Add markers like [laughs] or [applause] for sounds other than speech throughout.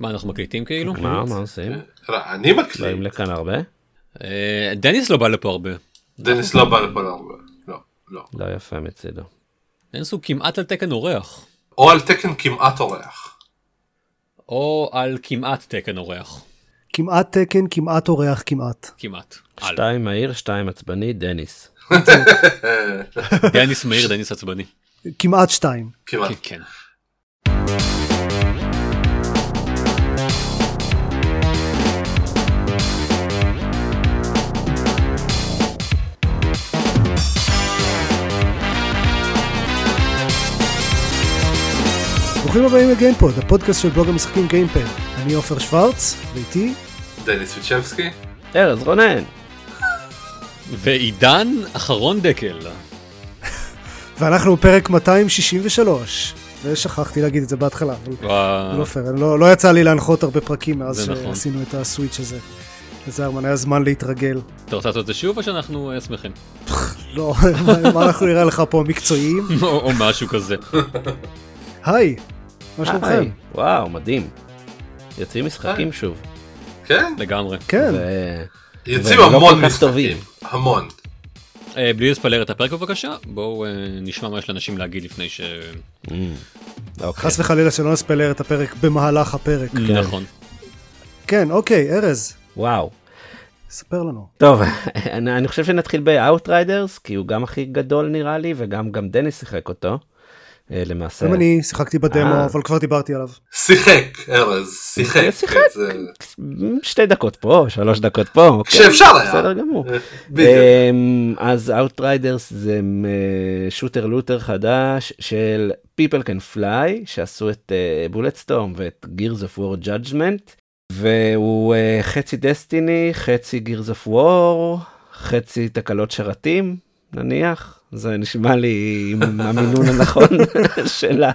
מה אנחנו מקליטים כאילו? מה, מה עושים? לא, אני מקליט. באים לכאן הרבה? אה, דניס לא בא לפה הרבה. דניס לא בא לפה הרבה. לא, לא. לא יפה מצידו. דניס הוא כמעט על תקן אורח. או על תקן כמעט אורח. או על כמעט תקן אורח. כמעט תקן, כמעט אורח, כמעט. כמעט. שתיים מהיר, שתיים עצבני, דניס. [laughs] דניס מהיר, דניס עצבני. כמעט שתיים. כמעט. כן, ברוכים הבאים לגיימפוד, הפודקאסט של בלוג המשחקים גיימפד. אני עופר שוורץ, ואיתי דניס ויצ'בסקי. ארז רונן. ועידן אחרון דקל. ואנחנו בפרק 263. ושכחתי להגיד את זה בהתחלה, אבל. לא פייר, לא, לא יצא לי להנחות הרבה פרקים מאז נכון. שעשינו את הסוויץ' הזה. אז הרמן, היה זמן להתרגל. אתה רוצה לעשות את זה שוב או שאנחנו אה, שמחים? [laughs] לא, מה- אנחנו נראה לך פה מקצועיים? [laughs] או או משהו כזה. היי, מה שלומכם? וואו, מדהים. יוצאים משחקים שוב. כן? לגמרי. כן, יוצאים לא המון משחקים. המון. אה, בלי לספלר את הפרק בבקשה, בואו אה, נשמע מה יש לאנשים להגיד לפני ש... אממ, אוקיי. חס וחלילה שלא נספלר את הפרק במהלך הפרק. נכון. כן, אוקיי, ארז, וואו. ספר לנו. טוב, [laughs] אני אני חושב שנתחיל ב Outriders, כי הוא גם הכי גדול נראה לי, וגם גם דניס שיחק אותו. אה, למעשה. גם אני שיחקתי בדמו, אה. אבל כבר דיברתי עליו. שיחק, ארז, שיחק. שיחק. זה- שתי דקות פה, שלוש דקות פה. כשאפשר היה. בסדר גמור. אז Outriders זה שוטר לוטר חדש של People Can Fly שעשו את בולטסטורם ואת Gears of War Judgment והוא אה, חצי דסטיני חצי Gears of War חצי תקלות שרתים נניח זה נשמע לי עם המינון הנכון [laughs] של ה...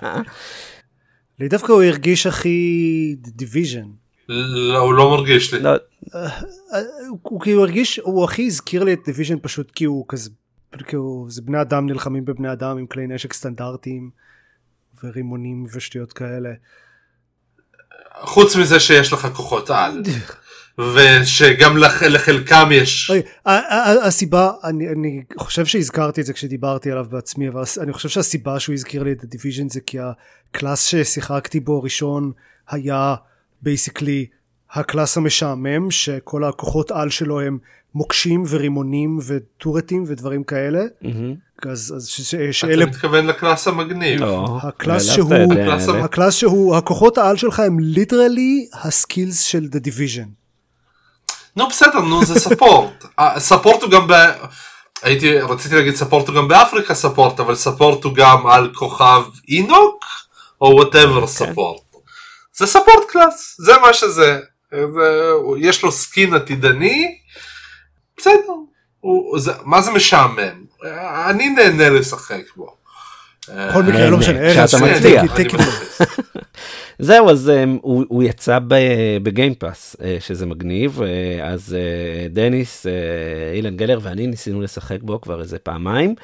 לי דווקא הוא הרגיש הכי Division. לא, הוא לא מרגיש לי. לא, הוא הוא כאילו הרגיש, הוא הכי הזכיר לי את Division פשוט כי הוא כזה, כאילו זה בני אדם נלחמים בבני אדם עם כלי נשק סטנדרטיים ורימונים ושטויות כאלה. חוץ מזה שיש לך כוחות על. [laughs] ושגם לח- לחלקם יש. אוי, הסיבה, אני, אני חושב שהזכרתי את זה כשדיברתי עליו בעצמי, אבל אני חושב שהסיבה שהוא הזכיר לי את ה Division זה כי ה class ששיחקתי בו ראשון היה basically ה class המשעמם, שכל הכוחות על שלו הם מוקשים ורימונים וטורטים ודברים כאלה. מהמם. אז, אז ש, ש, שאלה אתה מתכוון ל class המגניב. לא, ה class שהוא- ה class. ה class שהוא, הכוחות העל שלך הם literally ה skills של The Division. נו בסדר, נו זה ספורט. אה, ספורט הוא גם ב... הייתי, רציתי להגיד ספורט הוא גם באפריקה ספורט, אבל ספורט הוא גם על כוכב אינוק, או whatever support. זה support class, זה מה שזה. זה, יש לו skin עתידני, בסדר. הוא, זה, מה זה משעמם? אני נהנה לשחק בו. בכל מקרה, לא משנה, ארז, זהו אז um, הוא, הוא יצא ב Game Pass uh, שזה מגניב uh, אז uh, דניס uh, אילן גלר ואני ניסינו לשחק בו כבר איזה פעמיים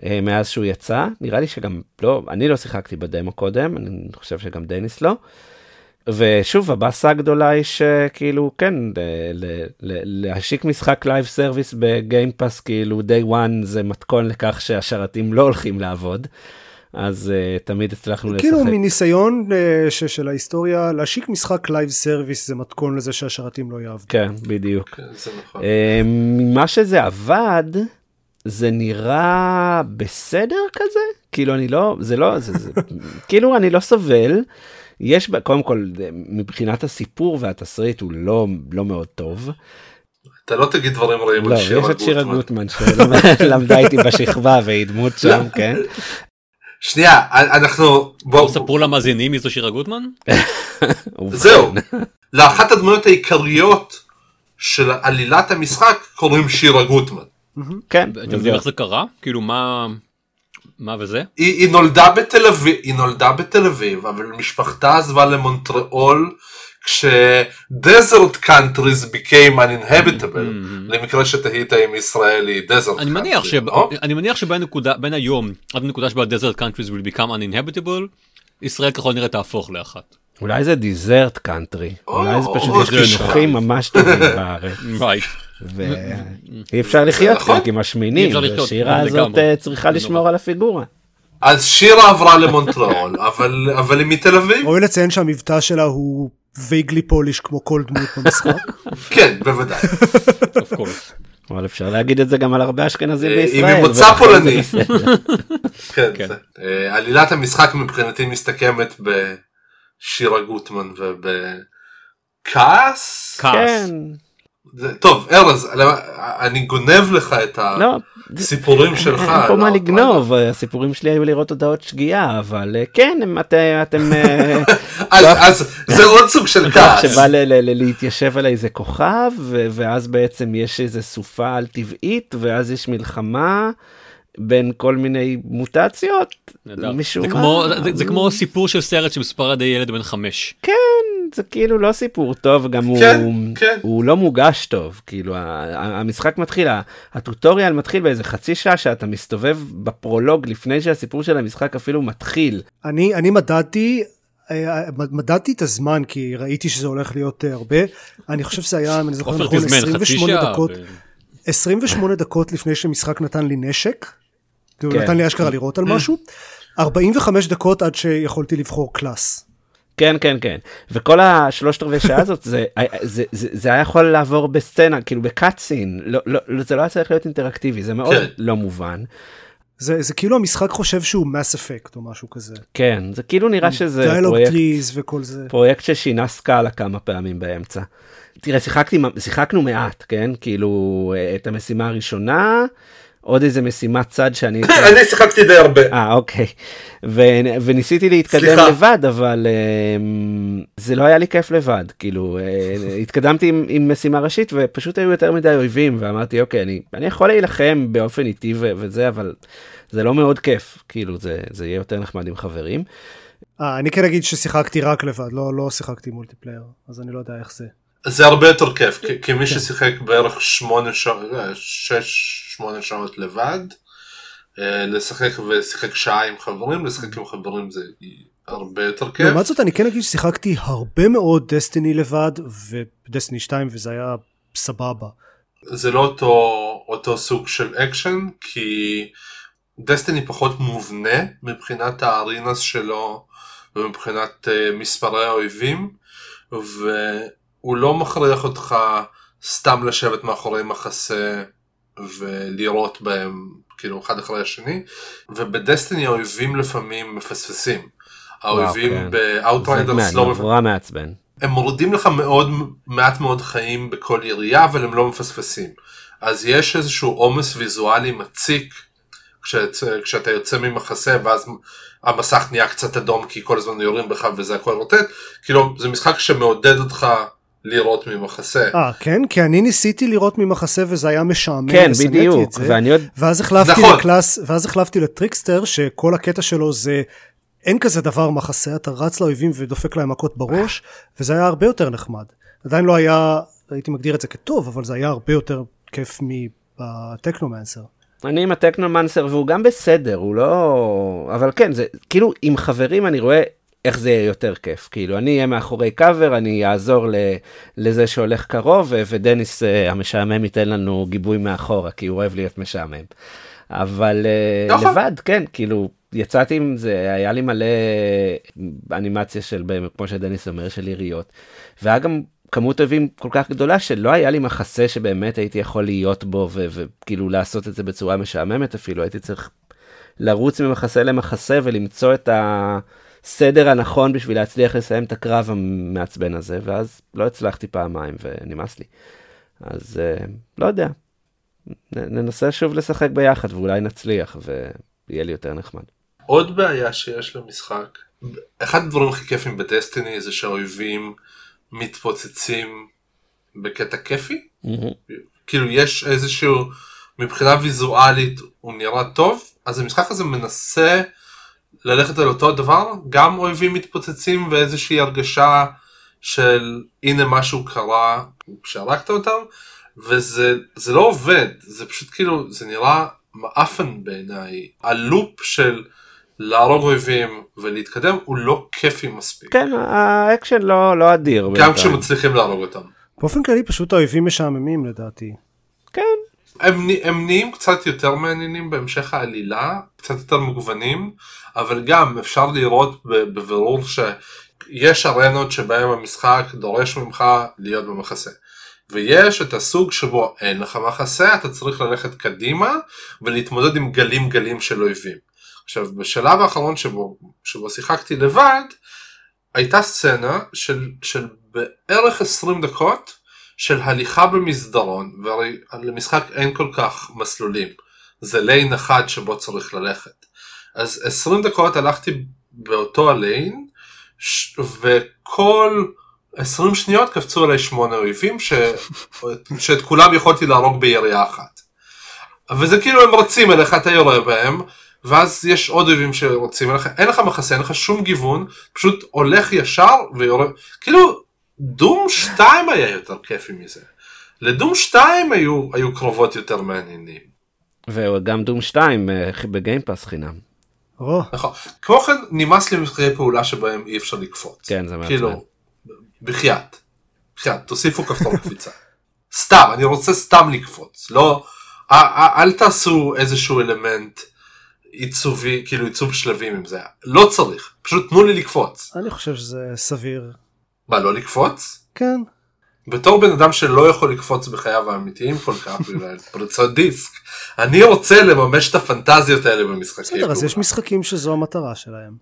uh, מאז שהוא יצא נראה לי שגם לא אני לא שיחקתי בדמו קודם אני חושב שגם דניס לא. ושוב הבאסה הגדולה היא שכאילו כן ל- ל- להשיק משחק live service ב Game Pass כאילו day one זה מתכון לכך שהשרתים לא הולכים לעבוד. אז uh, תמיד הצלחנו לשחק. כאילו מניסיון אה, ש- של ההיסטוריה, להשיק משחק live service זה מתכון לזה שהשרתים לא יעבדו. כן, בדיוק. כן, זה נכון. אה, ממה שזה עבד, זה נראה בסדר כזה? כאילו אני לא, זה לא, זה, זה, [laughs] כאילו אני לא סובל. יש, קודם כל, מבחינת הסיפור והתסריט הוא לא, לא מאוד טוב. אתה לא תגיד דברים רעים לא, על יש שירה את שירה גוטמן. גוטמן שלמדה איתי בשכבה והיא דמות שם, כן? שנייה, אנחנו... בואו בוא, ספרו למאזינים מי זו שירה גוטמן? [laughs] זהו. לאחת הדמויות העיקריות של עלילת המשחק קוראים שירה גוטמן. כן, אתם יודעים. איך זה קרה? כאילו מה... מה וזה? היא, היא נולדה בתל אביב, היא נולדה בתל אביב, אבל משפחתה עזבה למונטריאול כש-desert countries became uninhabitable, למקרה שתהית אם ישראל היא desert אני מניח country, ש- לא? אני מניח שבין נקודה- בין היום עד הנקודה שבה desert countries will become uninhabitable, ישראל ככל נראה תהפוך לאחת. אולי זה דיזרט קאנטרי, או, אולי זה פשוט יש מינוחים ממש טובים [laughs] בארץ. ואי אפשר לחיות נכון. אי אפשר לחיות, ושירה הזאת. אה, צריכה לשמור על הפיגורה. אז שירה עברה למונטריאול, אבל אבל היא מתל אביב? ראוי לציין שהמבטא שלה הוא וייגלי פוליש כמו כל דמות במשחק. [laughs] כן, בוודאי. of course. אבל אפשר להגיד את זה גם על הרבה אשכנזים אה, בישראל. היא ממוצא פולני. [laughs] כן, כן. זה. אה, עלילת המשחק מבחינתי מסתכמת בשירה גוטמן ובכעס. כעס. זה- טוב, ארז, אני גונב לך את לא, הסיפורים שלך. אין פה מה לא, לגנוב, הסיפורים שלי היו לראות הודעות שגיאה, אבל אה, כן, הם- את- אתם... אה, [laughs] אז אז זה עוד סוג של [laughs] כעס. שבא ל- ל- ל- להתיישב על איזה כוכב ואז בעצם יש איזה סופה על טבעית ואז יש מלחמה בין כל מיני מוטציות. משום זה מה כמו- זה- זה כמו סיפור של סרט שמסופר על ידי ילד בן חמש. כן זה כאילו לא סיפור טוב גם הוא, כן, כן. הוא לא מוגש טוב כאילו המשחק מתחיל ה- הטוטוריאל מתחיל באיזה חצי שעה שאתה מסתובב בפרולוג לפני שהסיפור של המשחק אפילו מתחיל אני אני מדדתי אה, מדדתי את הזמן כי ראיתי שזה הולך להיות אה, הרבה אני חושב שזה היה אם אני זוכר נכון תזמן חצי 28 שעה. דקות ו- 28 דקות לפני שמשחק נתן לי נשק. הוא כן. נתן לי אשכרה לראות על משהו. 45 דקות עד שיכולתי לבחור קלאס. כן כן כן וכל השלושת רבעי שעה הזאת זה, זה, זה, זה היה יכול לעבור בסצנה כאילו בקאטסין לא, לא, לא, זה לא היה צריך להיות אינטראקטיבי זה מאוד כן. לא מובן זה זה כאילו המשחק חושב שהוא מס אפקט או משהו כזה. כן זה כאילו נראה שזה פרויקט, וכל זה. פרויקט ששינה סקאלה כמה פעמים באמצע. תראה שיחקתי שיחקנו מעט כן כאילו את המשימה הראשונה עוד איזה משימת צד שאני [laughs] אני שיחקתי די הרבה. אה אוקיי ו, וניסיתי להתקדם סליחה. לבד אבל אה, זה לא היה לי כיף לבד כאילו אה, התקדמתי עם, עם משימה ראשית ופשוט היו יותר מדי אויבים ואמרתי אוקיי אני, אני יכול להילחם באופן איטי ו, וזה אבל זה לא מאוד כיף כאילו זה זה יהיה יותר נחמד עם חברים. אה, אני כן אגיד ששיחקתי רק לבד לא לא שיחקתי multiplayer אז אני לא יודע איך זה. זה הרבה יותר כיף, כי- כי מי ששיחק בערך שמונה שעות, אה, שש, שמונה שעות לבד, אה, לשחק ושיחק שעה עם חברים, לשחק עם חברים זה הרבה יותר כיף. לעומת זאת אני כן אגיד ששיחקתי הרבה מאוד Destiny לבד ו Destiny 2 וזה היה סבבה. זה לא אותו, אותו סוג של אקשן, כי דסטיני פחות מובנה מבחינת הארינס שלו ומבחינת uh, מספרי האויבים, והוא לא מכריח אותך סתם לשבת מאחורי מחסה ולירות בהם כאילו אחד אחרי השני, ובדסטיני האויבים לפעמים מפספסים. האויבים כן. לא מפספסים. נורא מעצבן. הם מורידים לך מאוד מעט מאוד חיים בכל ירייה אבל הם לא מפספסים. אז יש איזשהו עומס ויזואלי מציק כשאת, כשאתה יוצא ממחסה ואז המסך נהיה קצת אדום כי כל הזמן יורים בך וזה הכל רוטט. כאילו זה משחק שמעודד אותך לירות ממחסה. אה כן כי אני ניסיתי לירות ממחסה וזה היה משעמם. כן בדיוק זה. ואני עוד ואז החלפתי נכון. ל class ואז החלפתי ל Trickster שכל הקטע שלו זה אין כזה דבר מחסה אתה רץ לאויבים ודופק להם מכות בראש [laughs] וזה היה הרבה יותר נחמד עדיין לא היה הייתי מגדיר את זה כטוב אבל זה היה הרבה יותר כיף מטכנומנסר. אני עם הטכנומנסר והוא גם בסדר הוא לא אבל כן זה כאילו עם חברים אני רואה איך זה יהיה יותר כיף כאילו אני אהיה מאחורי קאבר אני אעזור לזה שהולך קרוב ודניס uh, המשעמם ייתן לנו גיבוי מאחורה כי הוא אוהב להיות משעמם. אבל uh, נכון. לבד כן כאילו יצאתי עם זה היה לי מלא אנימציה של כמו שדניס אומר של יריות. והיה גם כמות אויבים כל כך גדולה שלא היה לי מחסה שבאמת הייתי יכול להיות בו וכאילו לעשות את זה בצורה משעממת אפילו הייתי צריך לרוץ ממחסה למחסה ולמצוא את הסדר הנכון בשביל להצליח לסיים את הקרב המעצבן הזה ואז לא הצלחתי פעמיים ונמאס לי. אז uh, לא יודע. נ- ננסה שוב לשחק ביחד ואולי נצליח ויהיה לי יותר נחמד. עוד בעיה שיש למשחק, אחד הדברים הכי כיפים בדסטיני זה שהאויבים מתפוצצים בקטע כיפי. כאילו יש איזשהו, מבחינה ויזואלית הוא נראה טוב, אז המשחק הזה מנסה ללכת על אותו הדבר, גם אויבים מתפוצצים ואיזושהי הרגשה של הנה משהו קרה כשהרגת אותם, וזה זה לא עובד, זה פשוט כאילו, זה נראה מעפן בעיניי. ה loop של להרוג אויבים ולהתקדם הוא לא כיפי מספיק. כן, האקשן לא, לא אדיר. גם בינתיים. כשמצליחים להרוג אותם. באופן כללי פשוט האויבים משעממים לדעתי. כן, הם, הם נהיים קצת יותר מעניינים בהמשך העלילה, קצת יותר מגוונים, אבל גם אפשר לראות בבירור שיש ארנות שבהם המשחק דורש ממך להיות במחסה. ויש את הסוג שבו אין לך מחסה, אתה צריך ללכת קדימה ולהתמודד עם גלים גלים של אויבים. עכשיו בשלב האחרון שבו, שבו שיחקתי לבד, הייתה סצנה של, של בערך 20 דקות של הליכה במסדרון, והרי למשחק אין כל כך מסלולים, זה ליין אחד שבו צריך ללכת. אז 20 דקות הלכתי באותו הליין, ש- וכל 20 שניות קפצו עליי שמונה אויבים, ש... שאת כולם יכולתי להרוג בירייה אחת. וזה כאילו הם רצים אליך, אתה יורה בהם, ואז יש עוד אויבים שרוצים אליך, אין לך מחסה, אין לך שום גיוון, פשוט הולך ישר ויורה, כאילו דום 2 היה יותר כיפי מזה. לדום 2 היו, היו קרובות יותר מעניינים. וגם דום 2 אה, בגיימפאס חינם. או, נכון. כמו כן נמאס לי משחקי פעולה שבהם אי אפשר לקפוץ. כן, זה מעצבן. כאילו, בחייאת. בחייאת, תוסיפו כפתור [laughs] קפיצה. סתם, אני רוצה סתם לקפוץ. לא, א- א- אל תעשו איזשהו אלמנט עיצובי, כאילו עיצוב שלבים עם זה. לא צריך, פשוט תנו לי לקפוץ. אני חושב שזה סביר. מה, לא לקפוץ? כן. בתור בן אדם שלא יכול לקפוץ בחייו האמיתיים כל כך [laughs] בגלל פריצות דיסק, אני רוצה לממש את הפנטזיות האלה במשחקים. בסדר, אז יש משחקים שזו המטרה שלהם.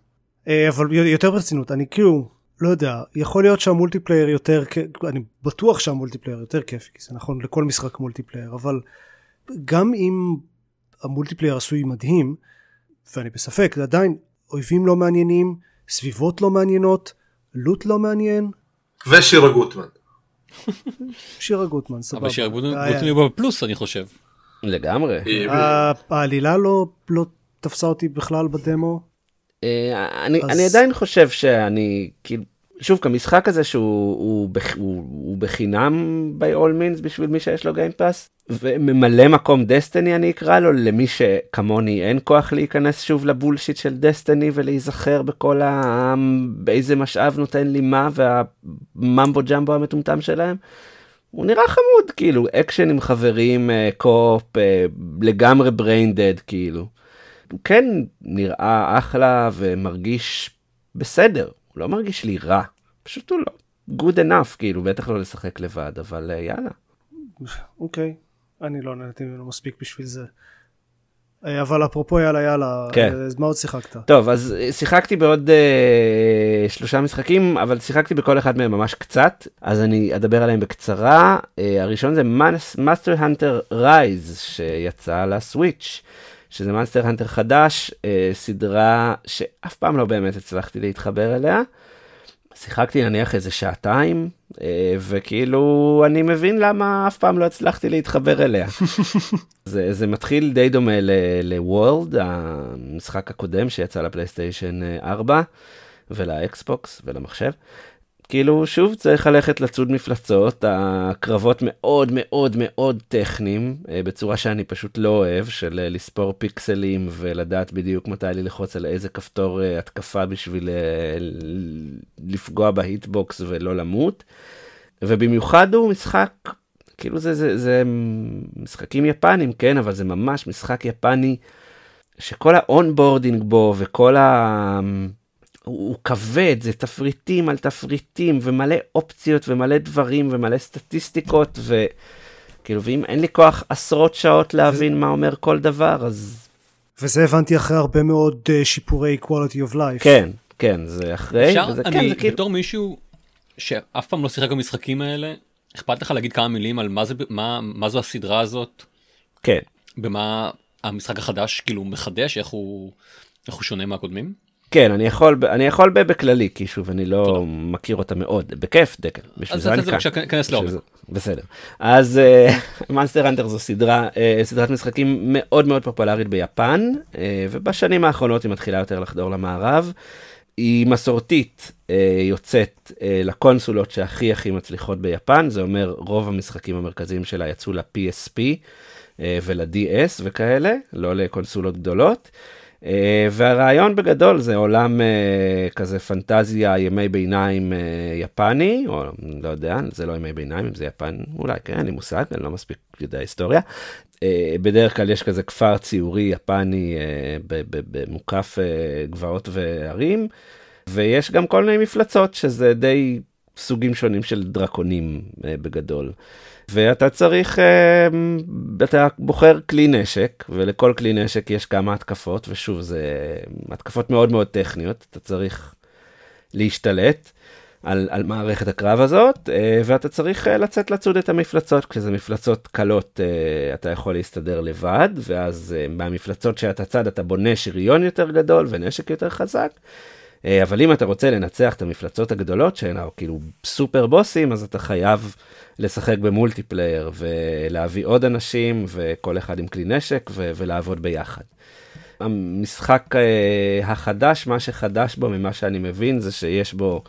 אה, אבל יותר ברצינות, אני כאילו, לא יודע, יכול להיות שה multiplayer יותר, אני בטוח שה multiplayer יותר כיפי, כי זה נכון לכל משחק multiplayer, אבל גם אם ה multiplayer עשוי מדהים, ואני בספק, עדיין אויבים לא מעניינים, סביבות לא מעניינות, loot לא מעניין, ושירה גוטמן. [laughs] שירה גוטמן, סבבה. אבל שירגעו אה, הוא בפלוס אני חושב. לגמרי. היא- ה- העלילה לא, לא תפסה אותי בכלל בדמו. אה, אני עדיין חושב שאני, כאילו, שוב, כמשחק הזה שהוא הוא, הוא, הוא בחינם by all means בשביל מי שיש לו גיימפאס, וממלא מקום דסטיני אני אקרא לו, למי שכמוני אין כוח להיכנס שוב לבולשיט של דסטיני ולהיזכר בכל ה... באיזה משאב נותן לי מה וה mumbo jumbo המטומטם שלהם. הוא נראה חמוד, כאילו, אקשן עם חברים, אה, co-op, אה, לגמרי braindead, כאילו. הוא כן נראה אחלה ומרגיש בסדר, הוא לא מרגיש לי רע, פשוט הוא לא good enough, כאילו, בטח לא לשחק לבד, אבל אה, יאללה. אוקיי, אני לא נהניתי ממנו מספיק בשביל זה. אה, אבל אפרופו יאללה יאללה, כן. אז מה עוד שיחקת? טוב, אז אה, שיחקתי בעוד אה, שלושה משחקים, אבל שיחקתי בכל אחד מהם ממש קצת, אז אני אדבר עליהם בקצרה. אה, הראשון זה Monster Hunter Rise, שיצא ל Switch, שזה Monster Hunter חדש, אה, סדרה שאף פעם לא באמת הצלחתי להתחבר אליה. שיחקתי נניח איזה שעתיים, אה, וכאילו אני מבין למה אף פעם לא הצלחתי להתחבר אליה. [laughs] זה, זה מתחיל די דומה ל World, המשחק הקודם שיצא ל PlayStation 4 ול Xbox ולמחשב. כאילו שוב צריך ללכת לצוד מפלצות, הקרבות מאוד מאוד מאוד טכניים, אה, בצורה שאני פשוט לא אוהב, של אה, לספור פיקסלים ולדעת בדיוק מתי ללחוץ על איזה כפתור אה, התקפה בשביל לפגוע ב hitbox ולא למות. ובמיוחד הוא משחק, כאילו זה, זה, זה משחקים יפנים, כן, אבל זה ממש משחק יפני שכל ה onboarding בו וכל ה... הוא הוא כבד, זה תפריטים על תפריטים ומלא אופציות ומלא דברים ומלא סטטיסטיקות וכאילו ואם אין לי כוח עשרות שעות להבין מה אומר כל דבר אז וזה הבנתי אחרי הרבה מאוד אה, שיפורי quality of life. כן כן זה אחרי אפשר, וזה, כן, אני זה כאילו בתור מישהו שאף פעם לא שיחק במשחקים האלה, אכפת לך להגיד כמה מילים על מה זה, מה, מה זו הסדרה הזאת, כן במה המשחק החדש כאילו מחדש, איך הוא, איך הוא שונה מהקודמים? כן אני יכול אני יכול ב- בכללי כי שוב אני לא מכיר אותה מאוד בכיף דקל בשביל אז זה אני כאן. בבקשה, כנס לעומק. בסדר. אז [laughs] מאנסטר אנטר זו סדרה, אה, סדרת משחקים מאוד מאוד פופולרית ביפן, אה, ובשנים האחרונות היא מתחילה יותר לחדור למערב. היא מסורתית אה, יוצאת אה, לקונסולות שהכי הכי מצליחות ביפן, זה אומר רוב המשחקים המרכזיים שלה יצאו ל-PSP אה, ול-DS וכאלה, לא לקונסולות גדולות. אה, והרעיון בגדול זה עולם אה, כזה פנטזיה ימי ביניים אה, יפני, או לא יודע, זה לא ימי ביניים, אם זה יפן, אולי כן, אין לי מושג, אני לא מספיק יודע היסטוריה. בדרך כלל יש כזה כפר ציורי יפני מוקף גבעות והרים, ויש גם כל מיני מפלצות, שזה די סוגים שונים של דרקונים בגדול. ואתה צריך, אה, אתה בוחר כלי נשק, ולכל כלי נשק יש כמה התקפות, ושוב, זה התקפות מאוד מאוד טכניות, אתה צריך להשתלט על, על מערכת הקרב הזאת, אה, ואתה צריך אה, לצאת לצוד את המפלצות, כשזה מפלצות קלות אתה יכול להסתדר לבד, ואז מהמפלצות שאתה צד אתה בונה שריון יותר גדול ונשק יותר חזק. אבל אם אתה רוצה לנצח את המפלצות הגדולות שהן כאילו סופר בוסים, אז אתה חייב לשחק במולטיפלייר ולהביא עוד אנשים וכל אחד עם כלי נשק ו- ולעבוד ביחד. המשחק uh, החדש, מה שחדש בו ממה שאני מבין זה שיש בו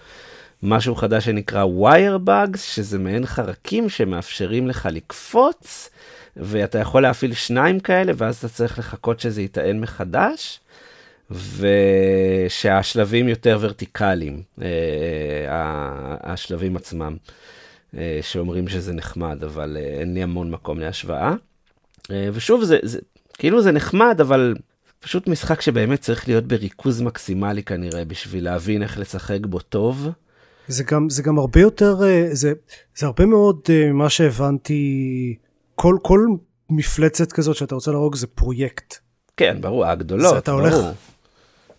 משהו חדש שנקרא wire bugs, שזה מעין חרקים שמאפשרים לך לקפוץ, ואתה יכול להפעיל שניים כאלה ואז אתה צריך לחכות שזה יטען מחדש. ושהשלבים יותר ורטיקליים, uh, השלבים עצמם. אה, שאומרים שזה נחמד, אבל אה, אין לי המון מקום להשוואה. אה, ושוב, זה, זה כאילו זה נחמד, אבל פשוט משחק שבאמת צריך להיות בריכוז מקסימלי כנראה, בשביל להבין איך לשחק בו טוב. זה גם, זה גם הרבה יותר, זה, זה הרבה מאוד מה שהבנתי, כל, כל מפלצת כזאת שאתה רוצה להרוג זה פרויקט. כן, ברור, הגדולות, ברור. הולך,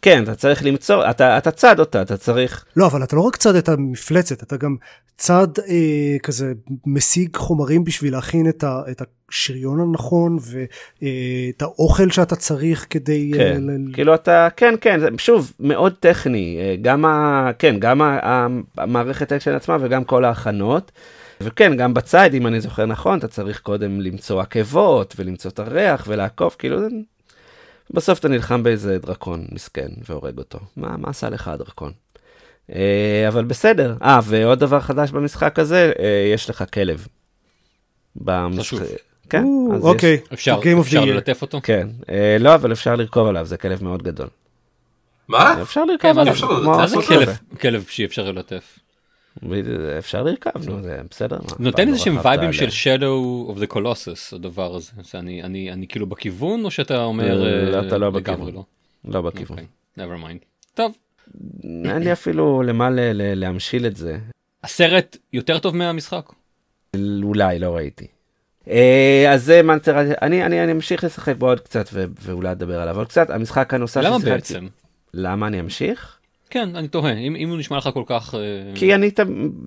כן, אתה צריך למצוא, אתה, אתה צד אותה, אתה צריך... לא, אבל אתה לא רק צד את המפלצת, אתה גם צד אה, כזה משיג חומרים בשביל להכין את, ה, את השריון הנכון ואת אה, האוכל שאתה צריך כדי... אה, כן, ל... כאילו אתה, כן, כן, זה שוב, מאוד טכני, אה, גם, ה, כן, גם ה, המערכת אקשן עצמה וגם כל ההכנות. וכן, גם בצד, אם אני זוכר נכון, אתה צריך קודם למצוא עקבות ולמצוא את הריח ולעקוף, כאילו זה בסוף אתה נלחם באיזה דרקון מסכן והורג אותו. מה, מה עשה לך הדרקון? אה, אבל בסדר. אה, ועוד דבר חדש במשחק הזה, אה, יש לך כלב. במשחק... כן, אז אוקיי. יש... אפשר, אפשר ללטף אותו? כן. אה, לא, אבל אפשר לרכוב עליו, זה כלב מאוד גדול. מה? אפשר לרכוב כן, עליו. מה זה כלב שאי אפשר ללטף? אפשר לרכב, נו, זה בסדר. נותן איזה שהם וייבים של Shadow of the Colossus, הדבר הזה. אני, אני, אני כאילו בכיוון, או שאתה אומר... לא, אתה לא בכיוון. לא, לא בכיוון. Okay, never mind. טוב. אין לי אפילו למה להמשיל את זה. הסרט יותר טוב מהמשחק? אולי, לא ראיתי. אה, אז זה מנצר, אני, אני, אני אמשיך לשחק בו עוד קצת ואולי אדבר עליו עוד קצת. המשחק הנוסף למה בעצם? למה אני אמשיך? כן, אני תוהה, אם, אם הוא נשמע לך כל כך... אה, כי אני,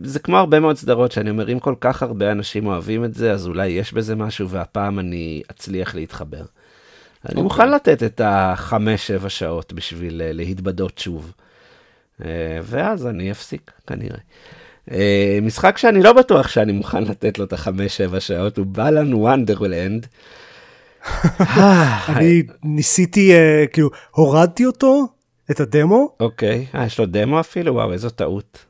זה כמו הרבה מאוד סדרות שאני אומר, אם כל כך הרבה אנשים אוהבים את זה, אז אולי יש בזה משהו, והפעם אני אצליח להתחבר. אני אוקיי. מוכן לתת את החמש-שבע שעות בשביל אה, להתבדות שוב. אה, ואז אני אפסיק, כנראה. משחק שאני לא בטוח שאני מוכן לתת לו את החמש-שבע שעות, הוא בלן וונדרלנד. [laughs] אני ניסיתי, כאילו, הורדתי אותו, את הדמו. אוקיי, אה, יש לו דמו אפילו? וואו, איזו טעות.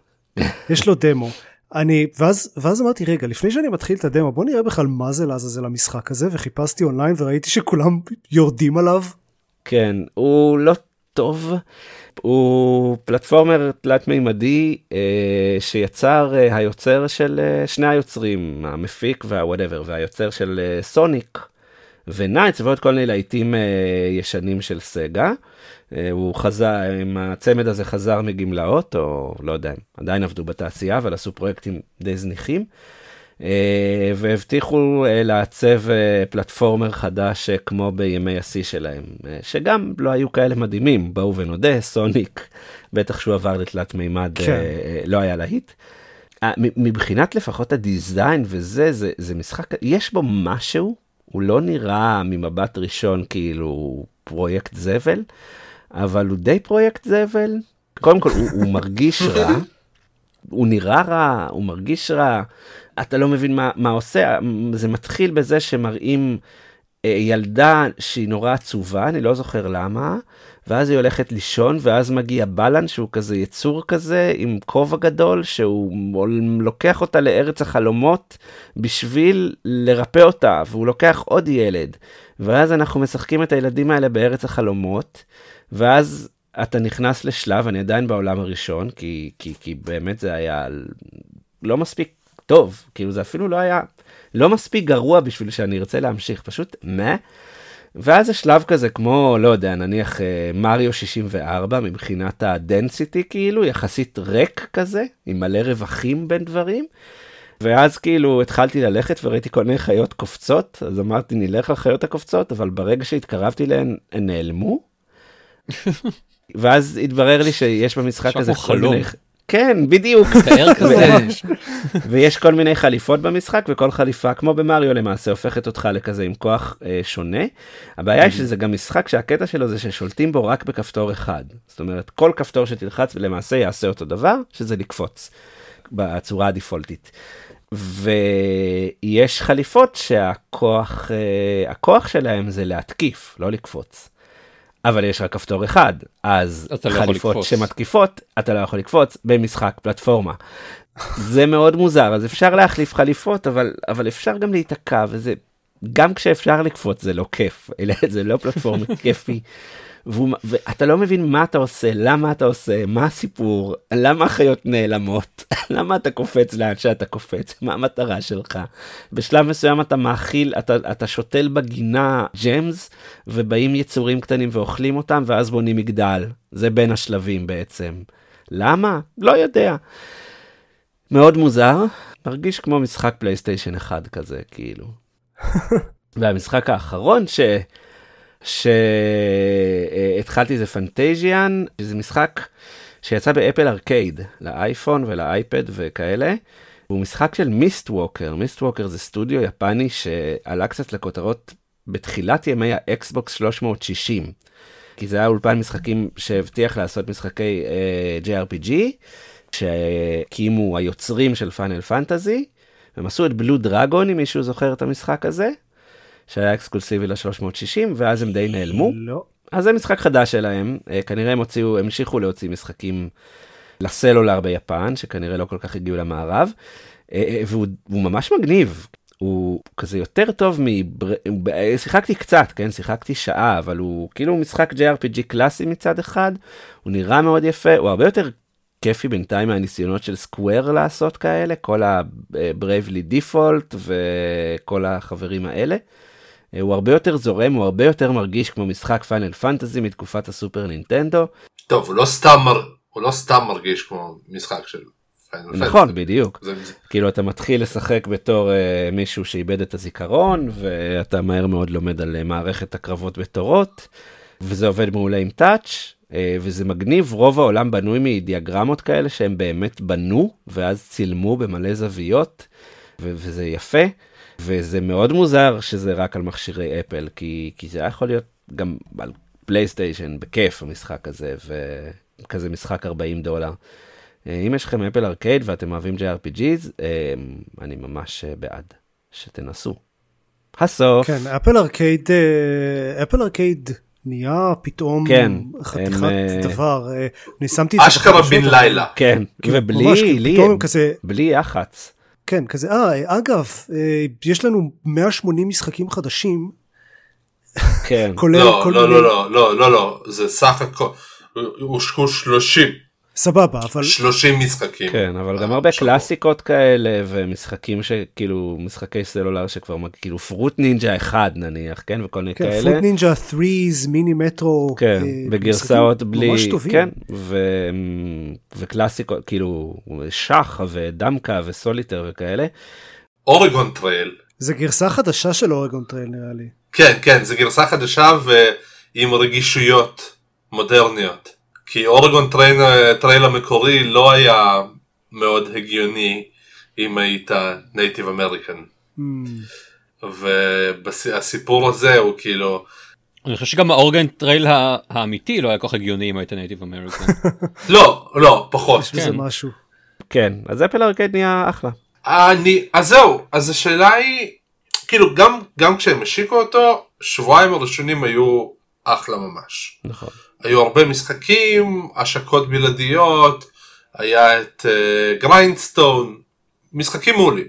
יש לו דמו. אני, ואז, ואז אמרתי, רגע, לפני שאני מתחיל את הדמו, בוא נראה בכלל מה זה לעזאזל המשחק הזה, וחיפשתי אונליין וראיתי שכולם יורדים עליו. כן, הוא לא טוב. הוא פלטפורמר תלת מימדי אה, שיצר אה, היוצר של אה, שני היוצרים, המפיק והוואטאבר, והיוצר של אה, סוניק ו Nights ועוד כל מיני להיטים אה, ישנים של Sega. אה, הוא חזר, אם הצמד הזה חזר מגמלאות, או לא יודע, עדיין עבדו בתעשייה, אבל עשו פרויקטים די זניחים. אה, והבטיחו לעצב platformer חדש כמו בימי השיא שלהם, שגם לא היו כאלה מדהימים, בואו ונודה, Sonic, בטח שהוא עבר לתלת מימד, כן. לא היה להיט. מבחינת לפחות ה design וזה, זה, זה משחק, יש בו משהו, הוא לא נראה ממבט ראשון כאילו פרויקט זבל, אבל הוא די פרויקט זבל. קודם כל, הוא, הוא מרגיש רע, הוא נראה רע, הוא מרגיש רע, אתה לא מבין מה, מה עושה, זה מתחיל בזה שמראים אה, ילדה שהיא נורא עצובה, אני לא זוכר למה, ואז היא הולכת לישון, ואז מגיע בלן שהוא כזה יצור כזה, עם כובע גדול, שהוא לוקח אותה לארץ החלומות בשביל לרפא אותה, והוא לוקח עוד ילד. ואז אנחנו משחקים את הילדים האלה בארץ החלומות, ואז אתה נכנס לשלב, אני עדיין בעולם הראשון, כי, כי, כי באמת זה היה לא מספיק טוב, כאילו זה אפילו לא היה, לא מספיק גרוע בשביל שאני ארצה להמשיך, פשוט מה? ואז יש שלב כזה כמו, לא יודע, נניח אה, מריו 64 מבחינת הדנסיטי כאילו, יחסית ריק כזה, עם מלא רווחים בין דברים. ואז כאילו התחלתי ללכת וראיתי כל מיני חיות קופצות, אז אמרתי נלך לחיות הקופצות, אבל ברגע שהתקרבתי להן, הן נעלמו. [laughs] ואז התברר לי שיש במשחק הזה כל מיני... כן, בדיוק. [laughs] תאר כזה. ויש כל מיני חליפות במשחק, וכל חליפה, כמו במריו למעשה, הופכת אותך לכזה עם כוח אה, שונה. הבעיה היא שזה גם משחק שהקטע שלו זה ששולטים בו רק בכפתור אחד. זאת אומרת, כל כפתור שתלחץ למעשה יעשה אותו דבר, שזה לקפוץ, בצורה הדפולטית. ויש חליפות שהכוח אה, הכוח שלהם זה להתקיף, לא לקפוץ. אבל יש רק כפתור אחד, אז לא חליפות שמתקיפות, אתה לא יכול לקפוץ במשחק פלטפורמה. זה מאוד מוזר, אז אפשר להחליף חליפות, אבל, אבל אפשר גם להיתקע, וזה, גם כשאפשר לקפוץ זה לא כיף, [laughs] זה לא פלטפורמה [laughs] כיפי. והוא, ואתה לא מבין מה אתה עושה, למה אתה עושה, מה הסיפור, למה החיות נעלמות, [laughs] למה אתה קופץ לאן שאתה קופץ, מה המטרה שלך. בשלב מסוים אתה מאכיל, אתה, אתה שותל בגינה ג'מס, ובאים יצורים קטנים ואוכלים אותם, ואז בונים מגדל. זה בין השלבים בעצם. למה? לא יודע. מאוד מוזר, מרגיש כמו משחק פלייסטיישן אחד כזה, כאילו. [laughs] והמשחק האחרון ש... שהתחלתי זה פנטזיאן, זה משחק שיצא באפל ארקייד, לאייפון ולאייפד וכאלה. הוא משחק של Mistwalker, Mistwalker זה סטודיו יפני שעלה קצת לכותרות בתחילת ימי ה Xbox 360. כי זה היה אולפן משחקים שהבטיח לעשות משחקי uh, JRPG, שהקימו היוצרים של Final Fantasy, הם עשו את Blue Dragon, אם מישהו זוכר את המשחק הזה. שהיה אקסקלוסיבי ל-360 ואז הם די נעלמו. לא. אז זה משחק חדש שלהם, אה, כנראה הם הוציאו, המשיכו להוציא משחקים לסלולר ביפן, שכנראה לא כל כך הגיעו למערב, אה, אה, והוא ממש מגניב. הוא כזה יותר טוב מ... שיחקתי קצת, כן? שיחקתי שעה, אבל הוא כאילו משחק JRPG קלאסי מצד אחד, הוא נראה מאוד יפה, הוא הרבה יותר כיפי בינתיים מהניסיונות של סקוואר לעשות כאלה, כל ה-Bravely Default וכל החברים האלה. אה, הוא הרבה יותר זורם, הוא הרבה יותר מרגיש כמו משחק פיינל פנטזי מתקופת הסופר נינטנדו. טוב, הוא לא סתם, מר... הוא לא סתם מרגיש כמו משחק של. נכון, בדיוק. זה... כאילו אתה מתחיל לשחק בתור uh, מישהו שאיבד את הזיכרון, ואתה מהר מאוד לומד על uh, מערכת הקרבות בתורות, וזה עובד מעולה עם טאץ'. Uh, וזה מגניב, רוב העולם בנוי מדיאגרמות כאלה שהם באמת בנו, ואז צילמו במלא זוויות, ו- וזה יפה. וזה מאוד מוזר שזה רק על מכשירי אפל, כי, כי זה היה יכול להיות גם על פלייסטיישן, בכיף המשחק הזה, וכזה משחק 40 דולר. אה, אם יש לכם אפל ארקייד ואתם אוהבים JRPGs, אה, אני ממש אה, בעד שתנסו. הסוף. כן, אפל ארקייד, אפל ארקייד נהיה פתאום כן, חתיכת הם, דבר. אני שמתי את זה אשכרה בן לילה. כן, כן ובלי ממש, לי, כזה... בלי יח"צ. כן, כזה, אה, אגב, אה, יש לנו 180 משחקים חדשים. כן. כולל לא, כל לא, מיני... לא, לא, לא, לא, לא, זה סך הכל, הושקו 30. סבבה, אבל... 30 משחקים. כן, אבל גם הרבה קלאסיקות כאלה, ומשחקים שכאילו, משחקי סלולר שכבר, כאילו פרוט נינג'ה 1 נניח, כן, וכל מיני כאלה. כן, פרוט נינג'ה 3, מיני מטרו. כן, אה, בגרסאות בלי... ממש טובים. כן, וקלאסיקות, כאילו, שח ודמקה וסוליטר וכאלה. Oregon Trail. זה גרסה חדשה של Oregon Trail נראה לי. כן, כן, זה גרסה חדשה ועם רגישויות מודרניות. כי Oregon Trail, Trail המקורי לא היה מאוד הגיוני אם היית Native American. Mm. והסיפור הזה הוא כאילו... אני חושב שגם ה Oregon Trail האמיתי לא היה כל כך הגיוני אם היית Native American. [laughs] לא, לא, פחות. יש בזה כן. משהו. כן, אז Apple Arcade נהיה אחלה. אני, אז זהו, אז השאלה היא, כאילו גם, גם כשהם השיקו אותו, שבועיים הראשונים היו אחלה ממש. נכון. היו הרבה משחקים, השקות בלעדיות, היה את Grindstone, uh, משחקים מעולים.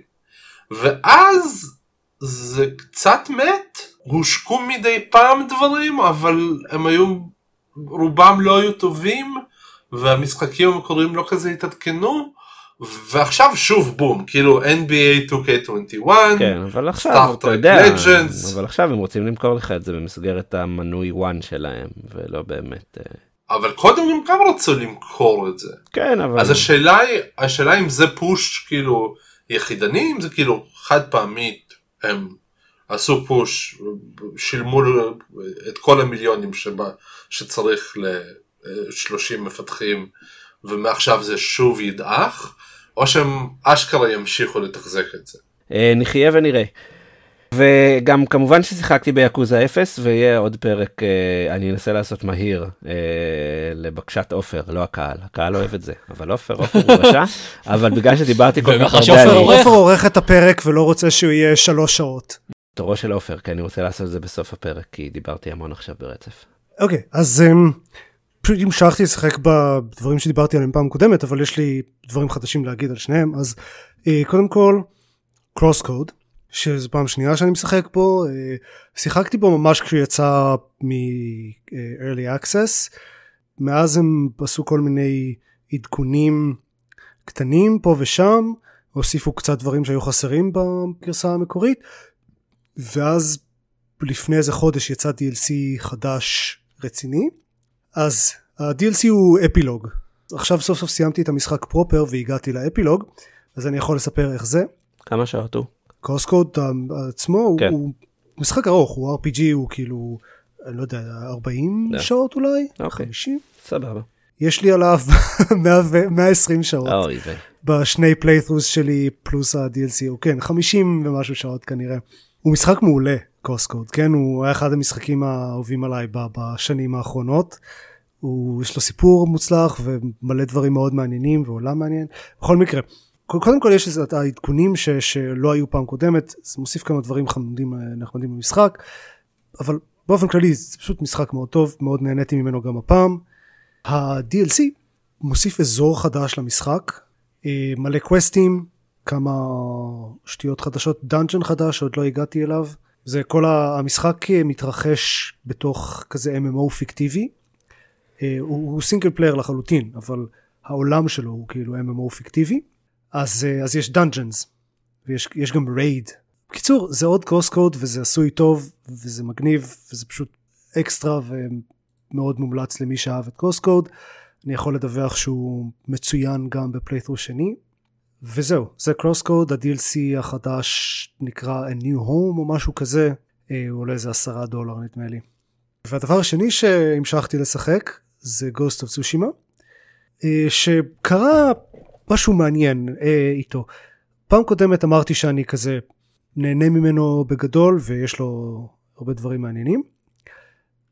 ואז זה קצת מת, הושקו מדי פעם דברים, אבל הם היו, רובם לא היו טובים, והמשחקים המקוריים לא כזה התעדכנו. ועכשיו שוב בום כאילו NBA 2K21 כן אבל עכשיו אתה יודע Legends. אבל עכשיו הם רוצים למכור לך את זה במסגרת המנוי 1 שלהם ולא באמת. אה, אבל קודם הם גם רצו למכור את זה. כן אבל. אז השאלה היא השאלה אם זה פוש כאילו יחידני אם זה כאילו חד פעמית הם עשו פוש שילמו את כל המיליונים שבה, שצריך ל-30 מפתחים ומעכשיו זה שוב ידעך. או שהם אשכרה ימשיכו לתחזק את זה. אה, נחיה ונראה. וגם כמובן ששיחקתי ביאקוזה 0 ויהיה עוד פרק אה, אני אנסה לעשות מהיר אה, לבקשת עופר לא הקהל הקהל אוהב את זה אבל עופר עופר הוא רשע [laughs] אבל בגלל שדיברתי כל כך הרבה אני... עופר עורך את הפרק ולא רוצה שהוא יהיה שלוש שעות. תורו של עופר כי אני רוצה לעשות את זה בסוף הפרק כי דיברתי המון עכשיו ברצף. אוקיי okay, אז um, פשוט המשכתי לשחק בדברים שדיברתי עליהם פעם קודמת אבל יש לי דברים חדשים להגיד על שניהם אז אה, קודם כל קרוס קוד שזו פעם שנייה שאני משחק בו אה, שיחקתי בו ממש כשהוא יצא מ-early access. מאז הם עשו כל מיני עדכונים קטנים פה ושם הוסיפו קצת דברים שהיו חסרים בגרסה המקורית ואז לפני איזה חודש יצא DLC חדש רציני אז ה-DLC הוא אפילוג. עכשיו סוף סוף סיימתי את המשחק פרופר והגעתי לאפילוג, אז אני יכול לספר איך זה. כמה שעות הוא? קוסקוד עצמו כן. הוא, משחק ארוך, הוא RPG, הוא כאילו, אני לא יודע, 40 yeah. שעות אולי? אוקיי. 50? סבבה. יש לי עליו [laughs] 120 שעות. אוי ו... בשני playthroughs שלי פלוס ה-DLC, הוא כן, 50 ומשהו שעות כנראה. הוא משחק מעולה, CrossCode, כן? הוא היה אחד המשחקים האהובים עליי בשנים האחרונות. הוא, יש לו סיפור מוצלח ומלא דברים מאוד מעניינים ועולם מעניין. בכל מקרה, קודם כל יש איזה העדכונים ש, שלא היו פעם קודמת, זה מוסיף כמה דברים חמודים נחמדים במשחק, אבל באופן כללי זה פשוט משחק מאוד טוב, מאוד נהניתי ממנו גם הפעם. ה-DLC מוסיף אזור חדש למשחק, אה, מלא quests, כמה שטויות חדשות, dungeon חדש שעוד לא הגעתי אליו. זה כל המשחק מתרחש בתוך כזה MMO פיקטיבי. אה, הוא, הוא single player לחלוטין, אבל העולם שלו הוא כאילו MMO פיקטיבי. אז, אה, אז יש dungeons, ויש גם raid. בקיצור, זה עוד CrossCode וזה עשוי טוב, וזה מגניב, וזה פשוט אקסטרה ומאוד מומלץ למי שאהב את CrossCode. אני יכול לדווח שהוא מצוין גם ב playthrough שני. וזהו, זה CrossCode, ה-DLC החדש נקרא A New Home או משהו כזה, אה, הוא עולה איזה עשרה דולר נדמה לי. והדבר השני שהמשכתי לשחק זה Ghost of Tsushima, אה, שקרה משהו מעניין אה, איתו. פעם קודמת אמרתי שאני כזה נהנה ממנו בגדול ויש לו הרבה דברים מעניינים.